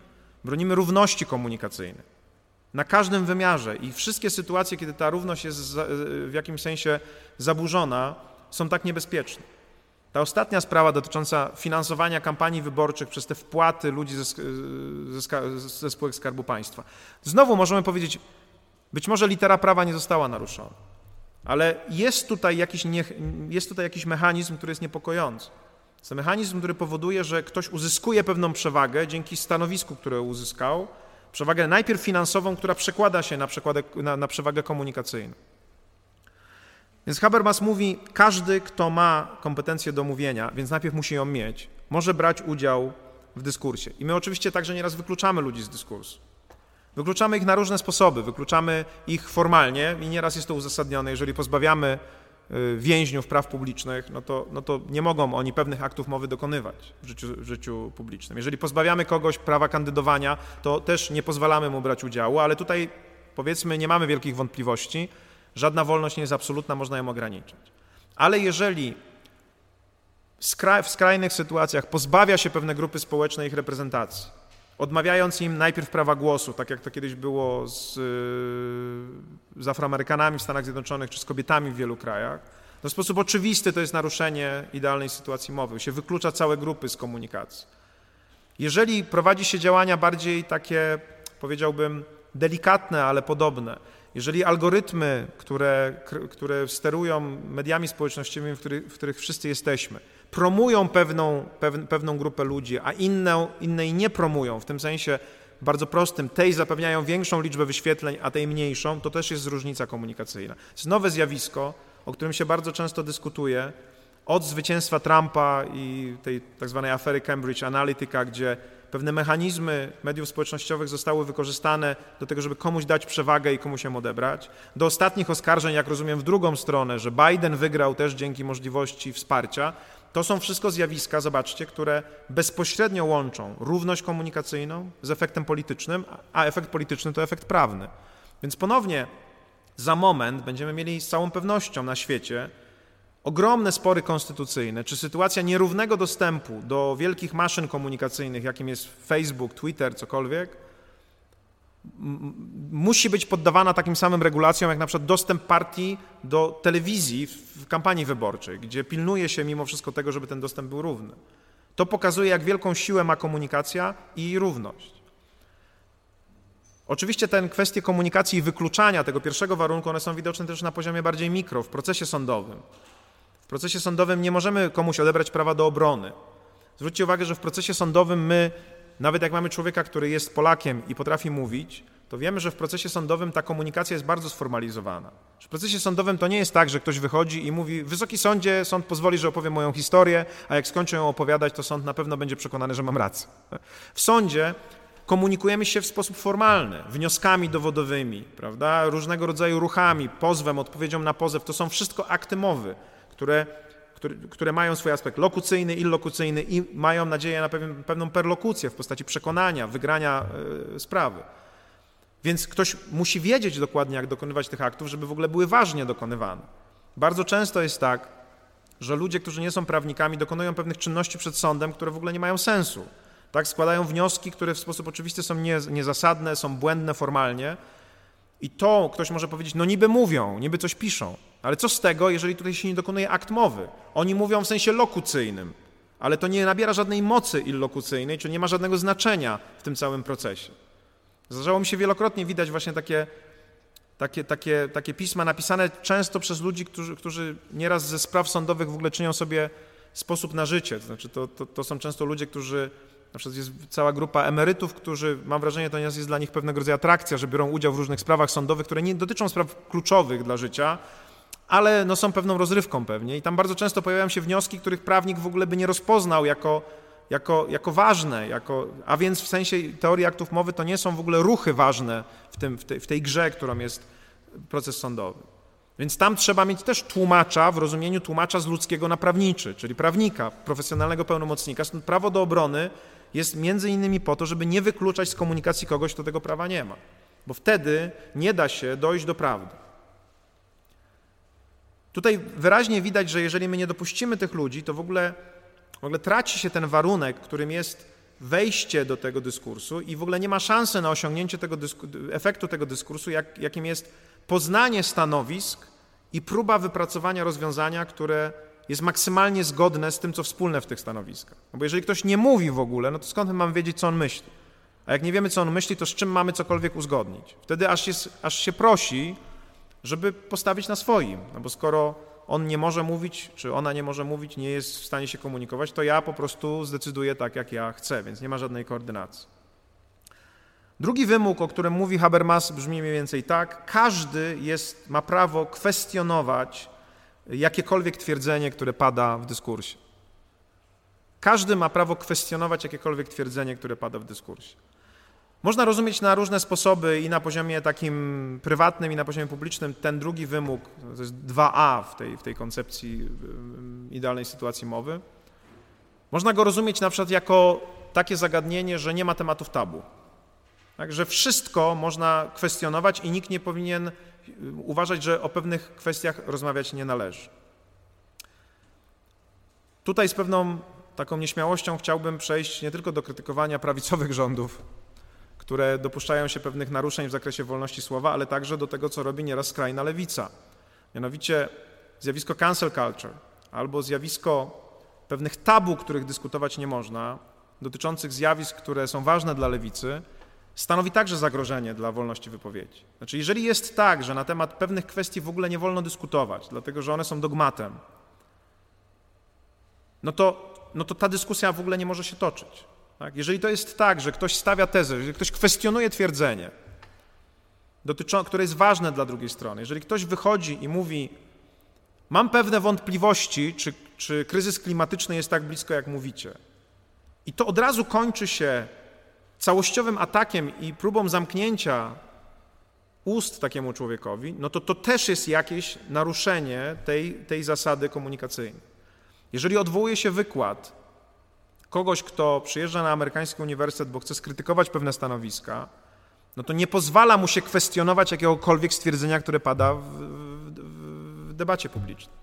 Bronimy równości komunikacyjnej. Na każdym wymiarze i wszystkie sytuacje, kiedy ta równość jest w jakimś sensie zaburzona, są tak niebezpieczne. Ta ostatnia sprawa dotycząca finansowania kampanii wyborczych przez te wpłaty ludzi ze, ze, ze spółek Skarbu Państwa. Znowu możemy powiedzieć, być może litera prawa nie została naruszona, ale jest tutaj jakiś, nie, jest tutaj jakiś mechanizm, który jest niepokojący. Jest to mechanizm, który powoduje, że ktoś uzyskuje pewną przewagę dzięki stanowisku, które uzyskał, przewagę najpierw finansową, która przekłada się na, na, na przewagę komunikacyjną. Więc Habermas mówi, każdy, kto ma kompetencje do mówienia, więc najpierw musi ją mieć, może brać udział w dyskursie. I my oczywiście także nieraz wykluczamy ludzi z dyskursu. Wykluczamy ich na różne sposoby, wykluczamy ich formalnie i nieraz jest to uzasadnione. Jeżeli pozbawiamy y, więźniów praw publicznych, no to, no to nie mogą oni pewnych aktów mowy dokonywać w życiu, w życiu publicznym. Jeżeli pozbawiamy kogoś prawa kandydowania, to też nie pozwalamy mu brać udziału, ale tutaj powiedzmy nie mamy wielkich wątpliwości, żadna wolność nie jest absolutna, można ją ograniczyć. Ale jeżeli w skrajnych sytuacjach pozbawia się pewne grupy społeczne ich reprezentacji, odmawiając im najpierw prawa głosu, tak jak to kiedyś było z, z Afroamerykanami w Stanach Zjednoczonych czy z kobietami w wielu krajach, no w sposób oczywisty to jest naruszenie idealnej sytuacji mowy. Się wyklucza całe grupy z komunikacji. Jeżeli prowadzi się działania bardziej takie, powiedziałbym, delikatne, ale podobne, jeżeli algorytmy, które, które sterują mediami społecznościowymi, w których, w których wszyscy jesteśmy, promują pewną, pewną grupę ludzi, a inną, innej nie promują, w tym sensie bardzo prostym, tej zapewniają większą liczbę wyświetleń, a tej mniejszą, to też jest różnica komunikacyjna. To jest nowe zjawisko, o którym się bardzo często dyskutuje, od zwycięstwa Trumpa i tej tak zwanej afery Cambridge Analytica, gdzie pewne mechanizmy mediów społecznościowych zostały wykorzystane do tego, żeby komuś dać przewagę i komuś ją odebrać, do ostatnich oskarżeń, jak rozumiem, w drugą stronę, że Biden wygrał też dzięki możliwości wsparcia, to są wszystko zjawiska, zobaczcie, które bezpośrednio łączą równość komunikacyjną z efektem politycznym, a efekt polityczny to efekt prawny. Więc ponownie za moment będziemy mieli z całą pewnością na świecie ogromne spory konstytucyjne, czy sytuacja nierównego dostępu do wielkich maszyn komunikacyjnych, jakim jest Facebook, Twitter, cokolwiek, musi być poddawana takim samym regulacjom, jak na przykład dostęp partii do telewizji w kampanii wyborczej, gdzie pilnuje się mimo wszystko tego, żeby ten dostęp był równy. To pokazuje, jak wielką siłę ma komunikacja i równość. Oczywiście te kwestie komunikacji i wykluczania tego pierwszego warunku, one są widoczne też na poziomie bardziej mikro, w procesie sądowym. W procesie sądowym nie możemy komuś odebrać prawa do obrony. Zwróćcie uwagę, że w procesie sądowym my nawet jak mamy człowieka, który jest Polakiem i potrafi mówić, to wiemy, że w procesie sądowym ta komunikacja jest bardzo sformalizowana. W procesie sądowym to nie jest tak, że ktoś wychodzi i mówi: Wysoki sądzie, sąd pozwoli, że opowiem moją historię, a jak skończę ją opowiadać, to sąd na pewno będzie przekonany, że mam rację. W sądzie komunikujemy się w sposób formalny, wnioskami dowodowymi, prawda? różnego rodzaju ruchami, pozwem, odpowiedzią na pozew. To są wszystko akty mowy, które które, mają swój aspekt lokucyjny, illokucyjny i mają nadzieję na pewien, pewną perlokucję w postaci przekonania, wygrania y, sprawy. Więc ktoś musi wiedzieć dokładnie, jak dokonywać tych aktów, żeby w ogóle były ważnie dokonywane. Bardzo często jest tak, że ludzie, którzy nie są prawnikami, dokonują pewnych czynności przed sądem, które w ogóle nie mają sensu. Tak, składają wnioski, które w sposób oczywisty są nie, niezasadne, są błędne formalnie. I to ktoś może powiedzieć, no niby mówią, niby coś piszą, ale co z tego, jeżeli tutaj się nie dokonuje akt mowy? Oni mówią w sensie lokucyjnym, ale to nie nabiera żadnej mocy illokucyjnej, czy nie ma żadnego znaczenia w tym całym procesie. Zdarzało mi się wielokrotnie widać właśnie takie, takie, takie, takie pisma napisane często przez ludzi, którzy, którzy nieraz ze spraw sądowych w ogóle czynią sobie sposób na życie. To znaczy to, to, to są często ludzie, którzy na przykład jest cała grupa emerytów, którzy, mam wrażenie, to jest dla nich pewnego rodzaju atrakcja, że biorą udział w różnych sprawach sądowych, które nie dotyczą spraw kluczowych dla życia, ale no, są pewną rozrywką pewnie. I tam bardzo często pojawiają się wnioski, których prawnik w ogóle by nie rozpoznał jako, jako, jako ważne, jako, a więc w sensie teorii aktów mowy to nie są w ogóle ruchy ważne w, tym, w, tej, w tej grze, którą jest proces sądowy. Więc tam trzeba mieć też tłumacza w rozumieniu tłumacza z ludzkiego na prawniczy, czyli prawnika, profesjonalnego pełnomocnika. Stąd prawo do obrony jest między innymi po to, żeby nie wykluczać z komunikacji kogoś, kto tego prawa nie ma, bo wtedy nie da się dojść do prawdy. Tutaj wyraźnie widać, że jeżeli my nie dopuścimy tych ludzi, to w ogóle, w ogóle traci się ten warunek, którym jest wejście do tego dyskursu i w ogóle nie ma szansy na osiągnięcie tego efektu tego dyskursu, jak, jakim jest poznanie stanowisk i próba wypracowania rozwiązania, które jest maksymalnie zgodne z tym, co wspólne w tych stanowiskach. No bo jeżeli ktoś nie mówi w ogóle, no to skąd my mamy wiedzieć, co on myśli? A jak nie wiemy, co on myśli, to z czym mamy cokolwiek uzgodnić? Wtedy aż, jest, aż się prosi, żeby postawić na swoim. No bo skoro on nie może mówić, czy ona nie może mówić, nie jest w stanie się komunikować, to ja po prostu zdecyduję tak, jak ja chcę, więc nie ma żadnej koordynacji. Drugi wymóg, o którym mówi Habermas, brzmi mniej więcej tak: każdy jest, ma prawo kwestionować jakiekolwiek twierdzenie, które pada w dyskursie. Każdy ma prawo kwestionować jakiekolwiek twierdzenie, które pada w dyskursie. Można rozumieć na różne sposoby i na poziomie takim prywatnym, i na poziomie publicznym ten drugi wymóg, to jest 2a w tej, w tej koncepcji idealnej sytuacji mowy. Można go rozumieć na przykład jako takie zagadnienie, że nie ma tematów tabu. Tak, że wszystko można kwestionować i nikt nie powinien uważać, że o pewnych kwestiach rozmawiać nie należy. Tutaj z pewną taką nieśmiałością chciałbym przejść nie tylko do krytykowania prawicowych rządów, które dopuszczają się pewnych naruszeń w zakresie wolności słowa, ale także do tego, co robi nieraz skrajna lewica. Mianowicie zjawisko cancel culture albo zjawisko pewnych tabu, których dyskutować nie można, dotyczących zjawisk, które są ważne dla lewicy, stanowi także zagrożenie dla wolności wypowiedzi. Znaczy, jeżeli jest tak, że na temat pewnych kwestii w ogóle nie wolno dyskutować, dlatego że one są dogmatem, no to, no to ta dyskusja w ogóle nie może się toczyć. Tak? Jeżeli to jest tak, że ktoś stawia tezę, jeżeli ktoś kwestionuje twierdzenie, dotyczą, które jest ważne dla drugiej strony, jeżeli ktoś wychodzi i mówi, mam pewne wątpliwości, czy, czy kryzys klimatyczny jest tak blisko, jak mówicie, i to od razu kończy się całościowym atakiem i próbą zamknięcia ust takiemu człowiekowi, no to to też jest jakieś naruszenie tej, tej zasady komunikacyjnej. Jeżeli odwołuje się wykład kogoś, kto przyjeżdża na amerykański uniwersytet, bo chce skrytykować pewne stanowiska, no to nie pozwala mu się kwestionować jakiegokolwiek stwierdzenia, które pada w, w, w debacie publicznej.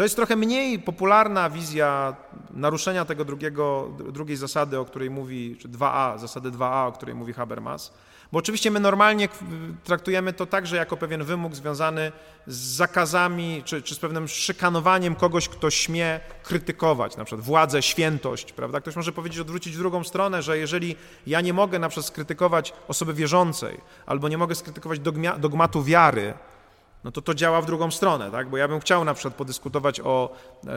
To jest trochę mniej popularna wizja naruszenia tego drugiego, drugiej zasady, o której mówi, czy 2a, zasady 2a, o której mówi Habermas. Bo oczywiście my normalnie traktujemy to także jako pewien wymóg związany z zakazami, czy, czy z pewnym szykanowaniem kogoś, kto śmie krytykować, na przykład władzę, świętość, prawda? Ktoś może powiedzieć, odwrócić w drugą stronę, że jeżeli ja nie mogę na przykład skrytykować osoby wierzącej, albo nie mogę skrytykować dogma, dogmatu wiary, no to to działa w drugą stronę, tak? Bo ja bym chciał na przykład podyskutować o, e, e,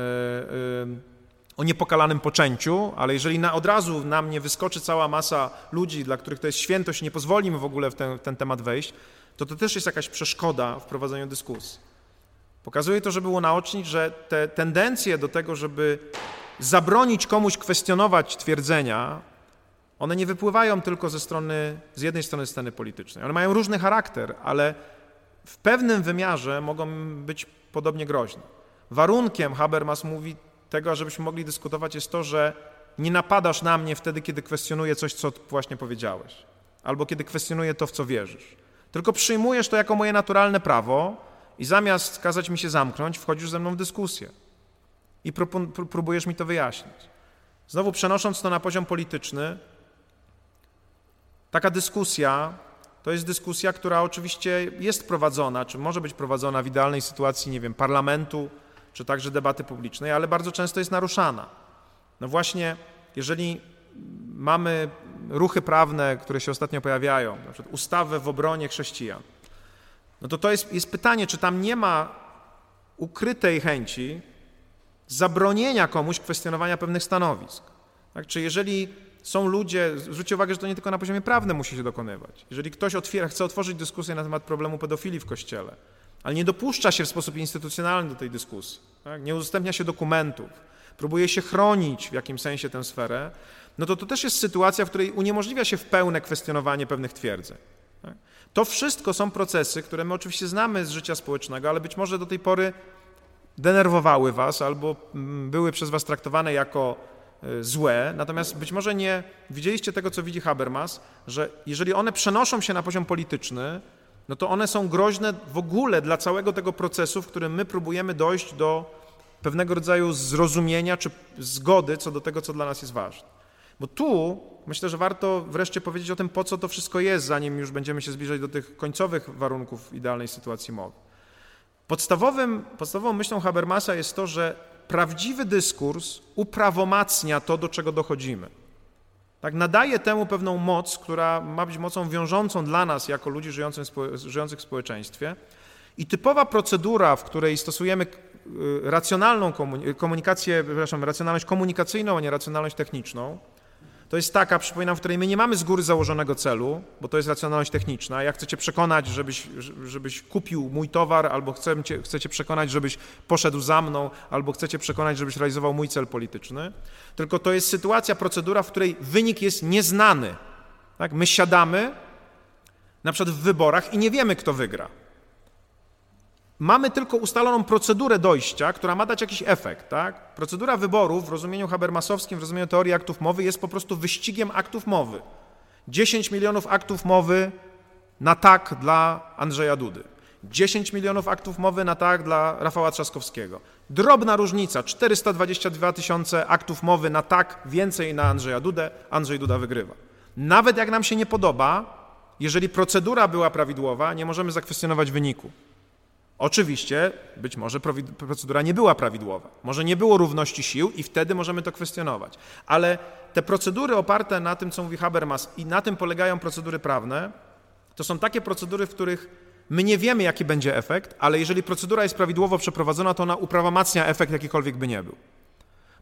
o niepokalanym poczęciu, ale jeżeli na, od razu na mnie wyskoczy cała masa ludzi, dla których to jest świętość, nie pozwoli mi w ogóle w ten, w ten temat wejść, to to też jest jakaś przeszkoda w prowadzeniu dyskusji. Pokazuje to, żeby unaocznić, że te tendencje do tego, żeby zabronić komuś kwestionować twierdzenia, one nie wypływają tylko ze strony, z jednej strony sceny politycznej. One mają różny charakter, ale w pewnym wymiarze mogą być podobnie groźne. Warunkiem, Habermas mówi, tego, żebyśmy mogli dyskutować, jest to, że nie napadasz na mnie wtedy, kiedy kwestionuję coś, co właśnie powiedziałeś, albo kiedy kwestionuję to, w co wierzysz. Tylko przyjmujesz to jako moje naturalne prawo i zamiast kazać mi się zamknąć, wchodzisz ze mną w dyskusję i próbujesz mi to wyjaśnić. Znowu przenosząc to na poziom polityczny, taka dyskusja to jest dyskusja, która oczywiście jest prowadzona, czy może być prowadzona w idealnej sytuacji, nie wiem, parlamentu, czy także debaty publicznej, ale bardzo często jest naruszana. No właśnie, jeżeli mamy ruchy prawne, które się ostatnio pojawiają, na przykład ustawę w obronie chrześcijan, no to to jest, jest pytanie, czy tam nie ma ukrytej chęci zabronienia komuś kwestionowania pewnych stanowisk. Tak? Czy jeżeli są ludzie, zwróćcie uwagę, że to nie tylko na poziomie prawnym musi się dokonywać. Jeżeli ktoś otwiera, chce otworzyć dyskusję na temat problemu pedofilii w Kościele, ale nie dopuszcza się w sposób instytucjonalny do tej dyskusji, tak? nie udostępnia się dokumentów, próbuje się chronić w jakimś sensie tę sferę, no to to też jest sytuacja, w której uniemożliwia się w pełne kwestionowanie pewnych twierdzeń. Tak? To wszystko są procesy, które my oczywiście znamy z życia społecznego, ale być może do tej pory denerwowały was albo mm, były przez was traktowane jako złe, natomiast być może nie widzieliście tego, co widzi Habermas, że jeżeli one przenoszą się na poziom polityczny, no to one są groźne w ogóle dla całego tego procesu, w którym my próbujemy dojść do pewnego rodzaju zrozumienia czy zgody co do tego, co dla nas jest ważne. Bo tu myślę, że warto wreszcie powiedzieć o tym, po co to wszystko jest, zanim już będziemy się zbliżać do tych końcowych warunków idealnej sytuacji mowy. Podstawowym, podstawową myślą Habermasa jest to, że prawdziwy dyskurs uprawomacnia to, do czego dochodzimy. Tak, nadaje temu pewną moc, która ma być mocą wiążącą dla nas, jako ludzi żyjących w społeczeństwie. I typowa procedura, w której stosujemy y, racjonalną komunikację, przepraszam, racjonalność komunikacyjną, a nie racjonalność techniczną, to jest taka, przypominam, w której my nie mamy z góry założonego celu, bo to jest racjonalność techniczna. Ja chcę cię przekonać, żebyś, żebyś kupił mój towar, albo chcę cię, chcę cię przekonać, żebyś poszedł za mną, albo chcę cię przekonać, żebyś realizował mój cel polityczny. Tylko to jest sytuacja, procedura, w której wynik jest nieznany. Tak? My siadamy na przykład w wyborach i nie wiemy, kto wygra. Mamy tylko ustaloną procedurę dojścia, która ma dać jakiś efekt. Tak? Procedura wyborów w rozumieniu habermasowskim, w rozumieniu teorii aktów mowy jest po prostu wyścigiem aktów mowy. 10 milionów aktów mowy na tak dla Andrzeja Dudy. 10 milionów aktów mowy na tak dla Rafała Trzaskowskiego. Drobna różnica, 422 tysiące aktów mowy na tak, więcej na Andrzeja Dudę, Andrzej Duda wygrywa. Nawet jak nam się nie podoba, jeżeli procedura była prawidłowa, nie możemy zakwestionować wyniku. Oczywiście, być może procedura nie była prawidłowa, może nie było równości sił i wtedy możemy to kwestionować. Ale te procedury oparte na tym, co mówi Habermas i na tym polegają procedury prawne, to są takie procedury, w których my nie wiemy, jaki będzie efekt, ale jeżeli procedura jest prawidłowo przeprowadzona, to ona uprawomacnia efekt, jakikolwiek by nie był.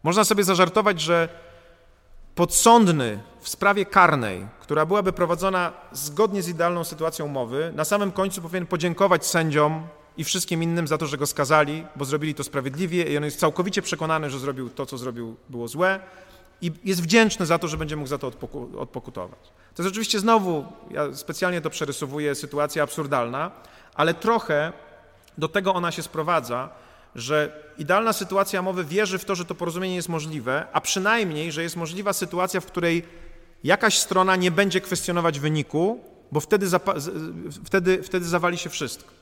Można sobie zażartować, że podsądny w sprawie karnej, która byłaby prowadzona zgodnie z idealną sytuacją mowy, na samym końcu powinien podziękować sędziom i wszystkim innym za to, że go skazali, bo zrobili to sprawiedliwie i on jest całkowicie przekonany, że zrobił to, co zrobił, było złe i jest wdzięczny za to, że będzie mógł za to odpokutować. To jest oczywiście znowu, ja specjalnie to przerysowuję, sytuacja absurdalna, ale trochę do tego ona się sprowadza, że idealna sytuacja mowy wierzy w to, że to porozumienie jest możliwe, a przynajmniej, że jest możliwa sytuacja, w której jakaś strona nie będzie kwestionować wyniku, bo wtedy, wtedy, wtedy zawali się wszystko.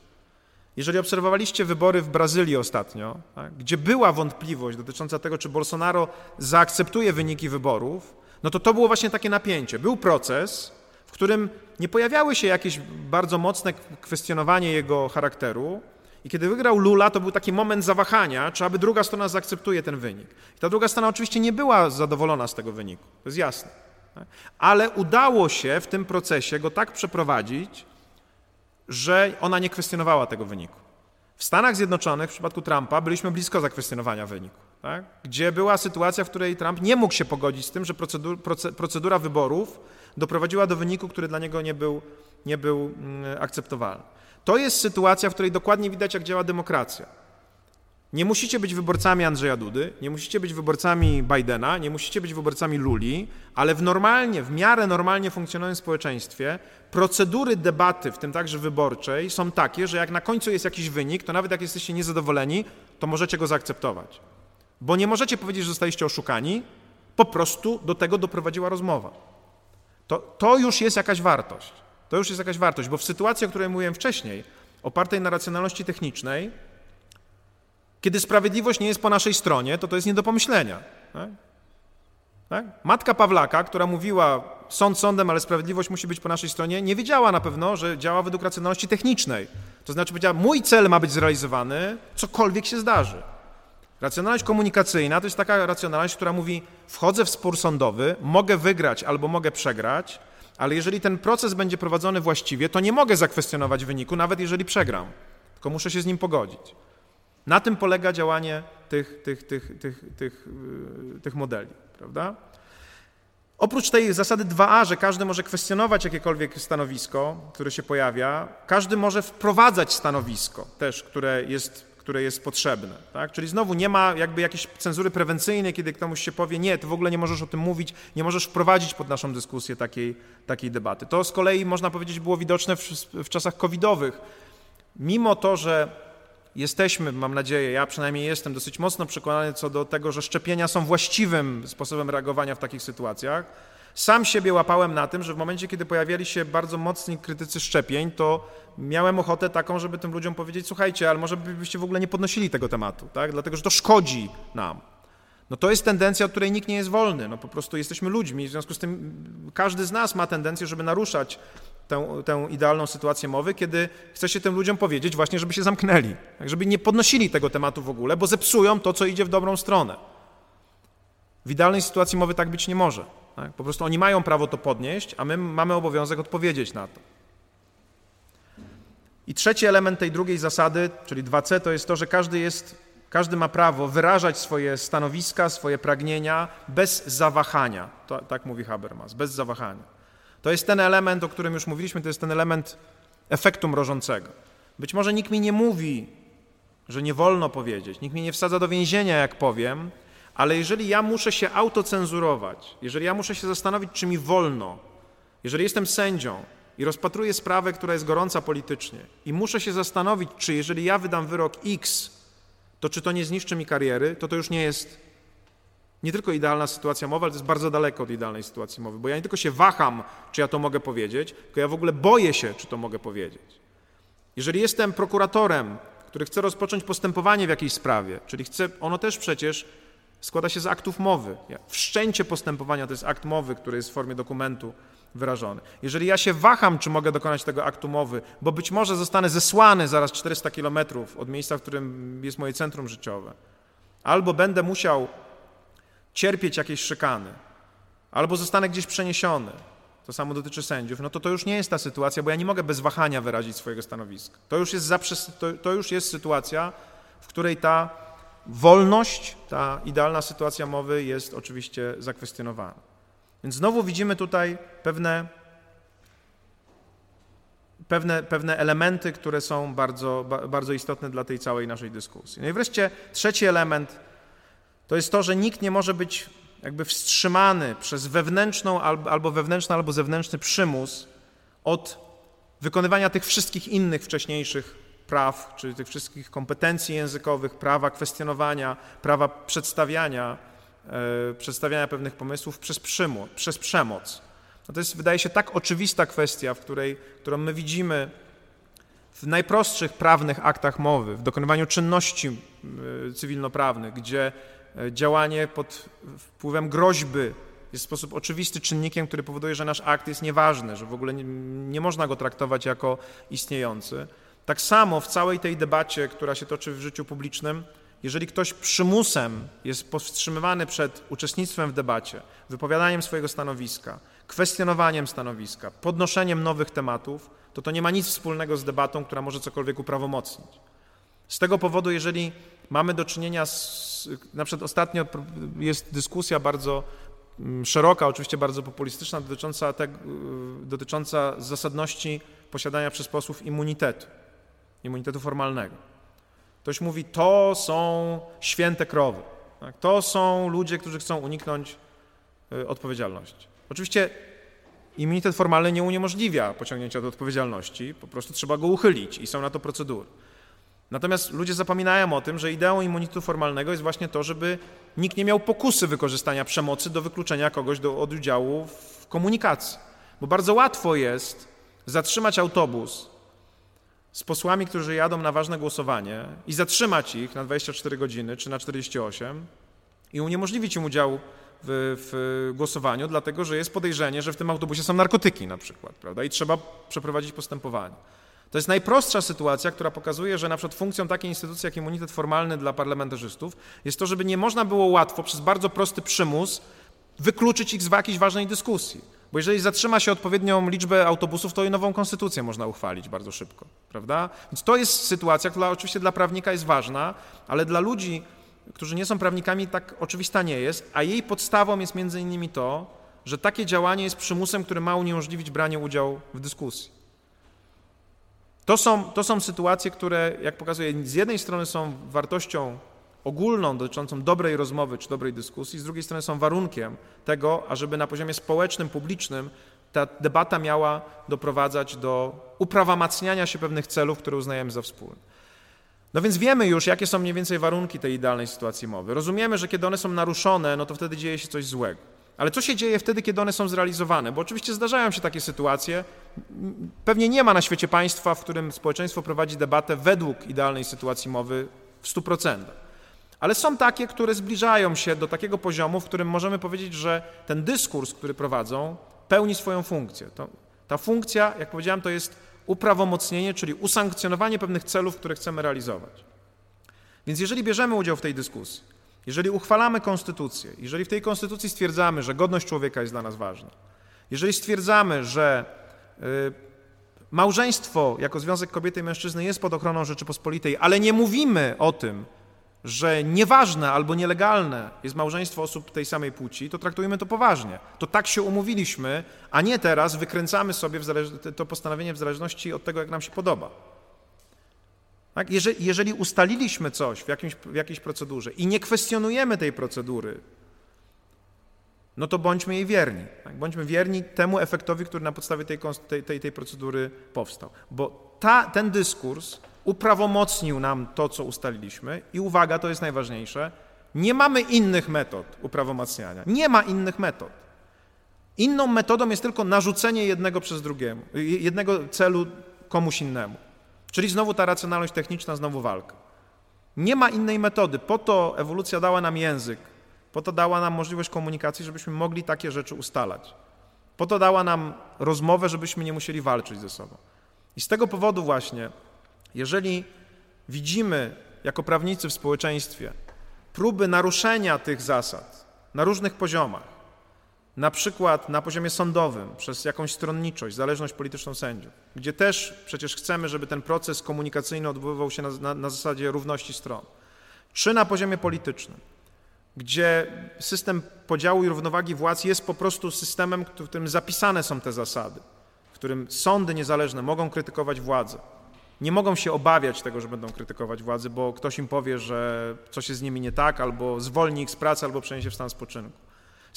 Jeżeli obserwowaliście wybory w Brazylii ostatnio, tak, gdzie była wątpliwość dotycząca tego, czy Bolsonaro zaakceptuje wyniki wyborów, no to to było właśnie takie napięcie. Był proces, w którym nie pojawiały się jakieś bardzo mocne kwestionowanie jego charakteru, i kiedy wygrał Lula, to był taki moment zawahania, czy aby druga strona zaakceptuje ten wynik. I ta druga strona oczywiście nie była zadowolona z tego wyniku, to jest jasne. Tak? Ale udało się w tym procesie go tak przeprowadzić, że ona nie kwestionowała tego wyniku. W Stanach Zjednoczonych w przypadku Trumpa byliśmy blisko zakwestionowania wyniku, tak? gdzie była sytuacja, w której Trump nie mógł się pogodzić z tym, że procedura wyborów doprowadziła do wyniku, który dla niego nie był, nie był mm, akceptowalny. To jest sytuacja, w której dokładnie widać, jak działa demokracja. Nie musicie być wyborcami Andrzeja Dudy, nie musicie być wyborcami Bidena, nie musicie być wyborcami Luli, ale w normalnie, w miarę normalnie funkcjonującym społeczeństwie procedury debaty, w tym także wyborczej, są takie, że jak na końcu jest jakiś wynik, to nawet jak jesteście niezadowoleni, to możecie go zaakceptować. Bo nie możecie powiedzieć, że zostaliście oszukani, po prostu do tego doprowadziła rozmowa. To, to już jest jakaś wartość. To już jest jakaś wartość, bo w sytuacji, o której mówiłem wcześniej, opartej na racjonalności technicznej, kiedy sprawiedliwość nie jest po naszej stronie, to to jest nie do pomyślenia. Tak? Tak? Matka Pawlaka, która mówiła sąd sądem, ale sprawiedliwość musi być po naszej stronie, nie wiedziała na pewno, że działa według racjonalności technicznej. To znaczy powiedziała, mój cel ma być zrealizowany, cokolwiek się zdarzy. Racjonalność komunikacyjna to jest taka racjonalność, która mówi: wchodzę w spór sądowy, mogę wygrać albo mogę przegrać, ale jeżeli ten proces będzie prowadzony właściwie, to nie mogę zakwestionować wyniku, nawet jeżeli przegram, tylko muszę się z nim pogodzić. Na tym polega działanie tych, tych, tych, tych, tych, yy, tych modeli, prawda? Oprócz tej zasady 2a, że każdy może kwestionować jakiekolwiek stanowisko, które się pojawia, każdy może wprowadzać stanowisko też, które jest które jest potrzebne. Tak? Czyli znowu nie ma jakby jakiejś cenzury prewencyjnej, kiedy ktoś się powie, nie, ty w ogóle nie możesz o tym mówić, nie możesz wprowadzić pod naszą dyskusję takiej, takiej debaty. To z kolei, można powiedzieć, było widoczne w, w czasach covidowych. Mimo to, że jesteśmy, mam nadzieję, ja przynajmniej jestem dosyć mocno przekonany co do tego, że szczepienia są właściwym sposobem reagowania w takich sytuacjach, sam siebie łapałem na tym, że w momencie, kiedy pojawiali się bardzo mocni krytycy szczepień, to miałem ochotę taką, żeby tym ludziom powiedzieć, słuchajcie, ale może byście w ogóle nie podnosili tego tematu, tak? dlatego że to szkodzi nam. No to jest tendencja, od której nikt nie jest wolny. No po prostu jesteśmy ludźmi, w związku z tym każdy z nas ma tendencję, żeby naruszać tę, tę idealną sytuację mowy, kiedy chce się tym ludziom powiedzieć właśnie, żeby się zamknęli, tak? żeby nie podnosili tego tematu w ogóle, bo zepsują to, co idzie w dobrą stronę. W idealnej sytuacji mowy tak być nie może. Tak? Po prostu oni mają prawo to podnieść, a my mamy obowiązek odpowiedzieć na to. I trzeci element tej drugiej zasady, czyli 2C, to jest to, że każdy, jest, każdy ma prawo wyrażać swoje stanowiska, swoje pragnienia bez zawahania. To, tak mówi Habermas, bez zawahania. To jest ten element, o którym już mówiliśmy, to jest ten element efektu mrożącego. Być może nikt mi nie mówi, że nie wolno powiedzieć, nikt mnie nie wsadza do więzienia, jak powiem, ale jeżeli ja muszę się autocenzurować, jeżeli ja muszę się zastanowić, czy mi wolno, jeżeli jestem sędzią i rozpatruję sprawę, która jest gorąca politycznie i muszę się zastanowić, czy jeżeli ja wydam wyrok X, to czy to nie zniszczy mi kariery, to to już nie jest nie tylko idealna sytuacja mowy, ale to jest bardzo daleko od idealnej sytuacji mowy, bo ja nie tylko się waham, czy ja to mogę powiedzieć, tylko ja w ogóle boję się, czy to mogę powiedzieć. Jeżeli jestem prokuratorem, który chce rozpocząć postępowanie w jakiejś sprawie, czyli chce, ono też przecież składa się z aktów mowy. Wszczęcie postępowania to jest akt mowy, który jest w formie dokumentu wyrażony. Jeżeli ja się waham, czy mogę dokonać tego aktu mowy, bo być może zostanę zesłany zaraz 400 kilometrów od miejsca, w którym jest moje centrum życiowe, albo będę musiał cierpieć jakieś szykany, albo zostanę gdzieś przeniesiony, to samo dotyczy sędziów, no to to już nie jest ta sytuacja, bo ja nie mogę bez wahania wyrazić swojego stanowiska. To już jest, zaprzes- to, to już jest sytuacja, w której ta wolność, ta idealna sytuacja mowy jest oczywiście zakwestionowana. Więc znowu widzimy tutaj pewne, pewne, pewne elementy, które są bardzo, bardzo istotne dla tej całej naszej dyskusji. No i wreszcie trzeci element to jest to, że nikt nie może być jakby wstrzymany przez wewnętrzną albo wewnętrzny, albo zewnętrzny przymus od wykonywania tych wszystkich innych wcześniejszych praw, czyli tych wszystkich kompetencji językowych, prawa kwestionowania, prawa przedstawiania, e, przedstawiania pewnych pomysłów przez, przymu, przez przemoc. No to jest, wydaje się, tak oczywista kwestia, w której, którą my widzimy w najprostszych prawnych aktach mowy, w dokonywaniu czynności e, cywilnoprawnych, gdzie działanie pod wpływem groźby jest w sposób oczywisty czynnikiem, który powoduje, że nasz akt jest nieważny, że w ogóle nie, nie można go traktować jako istniejący. Tak samo w całej tej debacie, która się toczy w życiu publicznym, jeżeli ktoś przymusem jest powstrzymywany przed uczestnictwem w debacie, wypowiadaniem swojego stanowiska, kwestionowaniem stanowiska, podnoszeniem nowych tematów, to to nie ma nic wspólnego z debatą, która może cokolwiek uprawomocnić. Z tego powodu, jeżeli mamy do czynienia z, na przykład ostatnio jest dyskusja bardzo mm, szeroka, oczywiście bardzo populistyczna, dotycząca, te, dotycząca zasadności posiadania przez posłów immunitetu immunitetu formalnego. Ktoś mówi, to są święte krowy. Tak? To są ludzie, którzy chcą uniknąć y, odpowiedzialności. Oczywiście immunitet formalny nie uniemożliwia pociągnięcia do odpowiedzialności, po prostu trzeba go uchylić i są na to procedury. Natomiast ludzie zapominają o tym, że ideą immunitu formalnego jest właśnie to, żeby nikt nie miał pokusy wykorzystania przemocy do wykluczenia kogoś do, od udziału w komunikacji. Bo bardzo łatwo jest zatrzymać autobus z posłami, którzy jadą na ważne głosowanie i zatrzymać ich na 24 godziny czy na 48 i uniemożliwić im udział w, w, głosowaniu, dlatego że jest podejrzenie, że w tym autobusie są narkotyki na przykład, prawda? I trzeba przeprowadzić postępowanie. To jest najprostsza sytuacja, która pokazuje, że na przykład funkcją takiej instytucji jak immunitet formalny dla parlamentarzystów jest to, żeby nie można było łatwo przez bardzo prosty przymus wykluczyć ich z jakiejś ważnej dyskusji. Bo jeżeli zatrzyma się odpowiednią liczbę autobusów, to i nową konstytucję można uchwalić bardzo szybko, prawda? Więc to jest sytuacja, która oczywiście dla prawnika jest ważna, ale dla ludzi, którzy nie są prawnikami, tak oczywista nie jest, a jej podstawą jest między innymi to, że takie działanie jest przymusem, który ma uniemożliwić branie udziału w dyskusji. To są, to są sytuacje, które, jak pokazuję, z jednej strony są wartością ogólną dotyczącą dobrej rozmowy czy dobrej dyskusji, z drugiej strony są warunkiem tego, ażeby na poziomie społecznym, publicznym ta debata miała doprowadzać do uprawomacniania się pewnych celów, które uznajemy za wspólne. No więc wiemy już, jakie są mniej więcej warunki tej idealnej sytuacji mowy. Rozumiemy, że kiedy one są naruszone, no to wtedy dzieje się coś złego. Ale co się dzieje wtedy, kiedy one są zrealizowane? Bo oczywiście zdarzają się takie sytuacje. Pewnie nie ma na świecie państwa, w którym społeczeństwo prowadzi debatę według idealnej sytuacji mowy w 100%. Ale są takie, które zbliżają się do takiego poziomu, w którym możemy powiedzieć, że ten dyskurs, który prowadzą, pełni swoją funkcję. To, ta funkcja, jak powiedziałem, to jest uprawomocnienie, czyli usankcjonowanie pewnych celów, które chcemy realizować. Więc jeżeli bierzemy udział w tej dyskusji, jeżeli uchwalamy konstytucję, jeżeli w tej konstytucji stwierdzamy, że godność człowieka jest dla nas ważna, jeżeli stwierdzamy, że y, małżeństwo jako związek kobiety i mężczyzny jest pod ochroną Rzeczypospolitej, ale nie mówimy o tym, że nieważne albo nielegalne jest małżeństwo osób tej samej płci, to traktujemy to poważnie. To tak się umówiliśmy, a nie teraz wykręcamy sobie to postanowienie w zależności od tego, jak nam się podoba. Tak? Jeżeli, jeżeli, ustaliliśmy coś w, jakimś, w jakiejś procedurze i nie kwestionujemy tej procedury, no to bądźmy jej wierni. Tak? Bądźmy wierni temu efektowi, który na podstawie tej, tej, tej, tej procedury powstał. Bo ta, ten dyskurs uprawomocnił nam to, co ustaliliśmy i uwaga, to jest najważniejsze, nie mamy innych metod uprawomacniania. Nie ma innych metod. Inną metodą jest tylko narzucenie jednego przez drugiemu, jednego celu komuś innemu. Czyli znowu ta racjonalność techniczna, znowu walka. Nie ma innej metody. Po to ewolucja dała nam język, po to dała nam możliwość komunikacji, żebyśmy mogli takie rzeczy ustalać. Po to dała nam rozmowę, żebyśmy nie musieli walczyć ze sobą. I z tego powodu właśnie, jeżeli widzimy jako prawnicy w społeczeństwie próby naruszenia tych zasad na różnych poziomach, na przykład na poziomie sądowym przez jakąś stronniczość, zależność polityczną sędziów, gdzie też przecież chcemy, żeby ten proces komunikacyjny odbywał się na, na, na zasadzie równości stron, czy na poziomie politycznym, gdzie system podziału i równowagi władz jest po prostu systemem, w którym zapisane są te zasady, w którym sądy niezależne mogą krytykować władzę. Nie mogą się obawiać tego, że będą krytykować władzy, bo ktoś im powie, że coś jest z nimi nie tak, albo zwolni ich z pracy, albo przeniesie w stan spoczynku.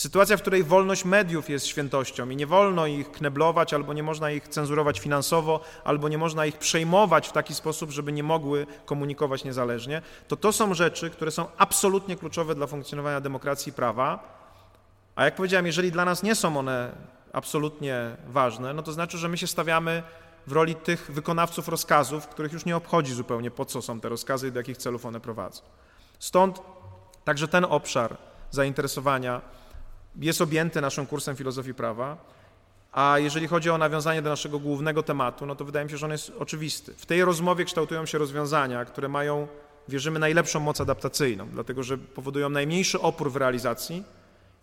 Sytuacja, w której wolność mediów jest świętością i nie wolno ich kneblować, albo nie można ich cenzurować finansowo, albo nie można ich przejmować w taki sposób, żeby nie mogły komunikować niezależnie, to to są rzeczy, które są absolutnie kluczowe dla funkcjonowania demokracji i prawa. A jak powiedziałem, jeżeli dla nas nie są one absolutnie ważne, no to znaczy, że my się stawiamy w roli tych wykonawców rozkazów, których już nie obchodzi zupełnie po co są te rozkazy i do jakich celów one prowadzą. Stąd także ten obszar zainteresowania jest objęty naszym kursem filozofii prawa, a jeżeli chodzi o nawiązanie do naszego głównego tematu, no to wydaje mi się, że on jest oczywisty. W tej rozmowie kształtują się rozwiązania, które mają, wierzymy, najlepszą moc adaptacyjną, dlatego że powodują najmniejszy opór w realizacji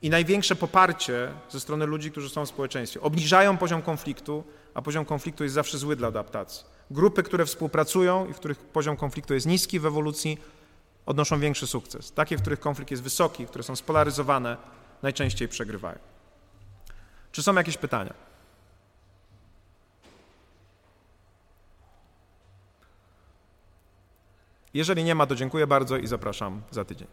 i największe poparcie ze strony ludzi, którzy są w społeczeństwie. Obniżają poziom konfliktu, a poziom konfliktu jest zawsze zły dla adaptacji. Grupy, które współpracują i w których poziom konfliktu jest niski w ewolucji, odnoszą większy sukces. Takie, w których konflikt jest wysoki, które są spolaryzowane, najczęściej przegrywają. Czy są jakieś pytania? Jeżeli nie ma, to dziękuję bardzo i zapraszam za tydzień.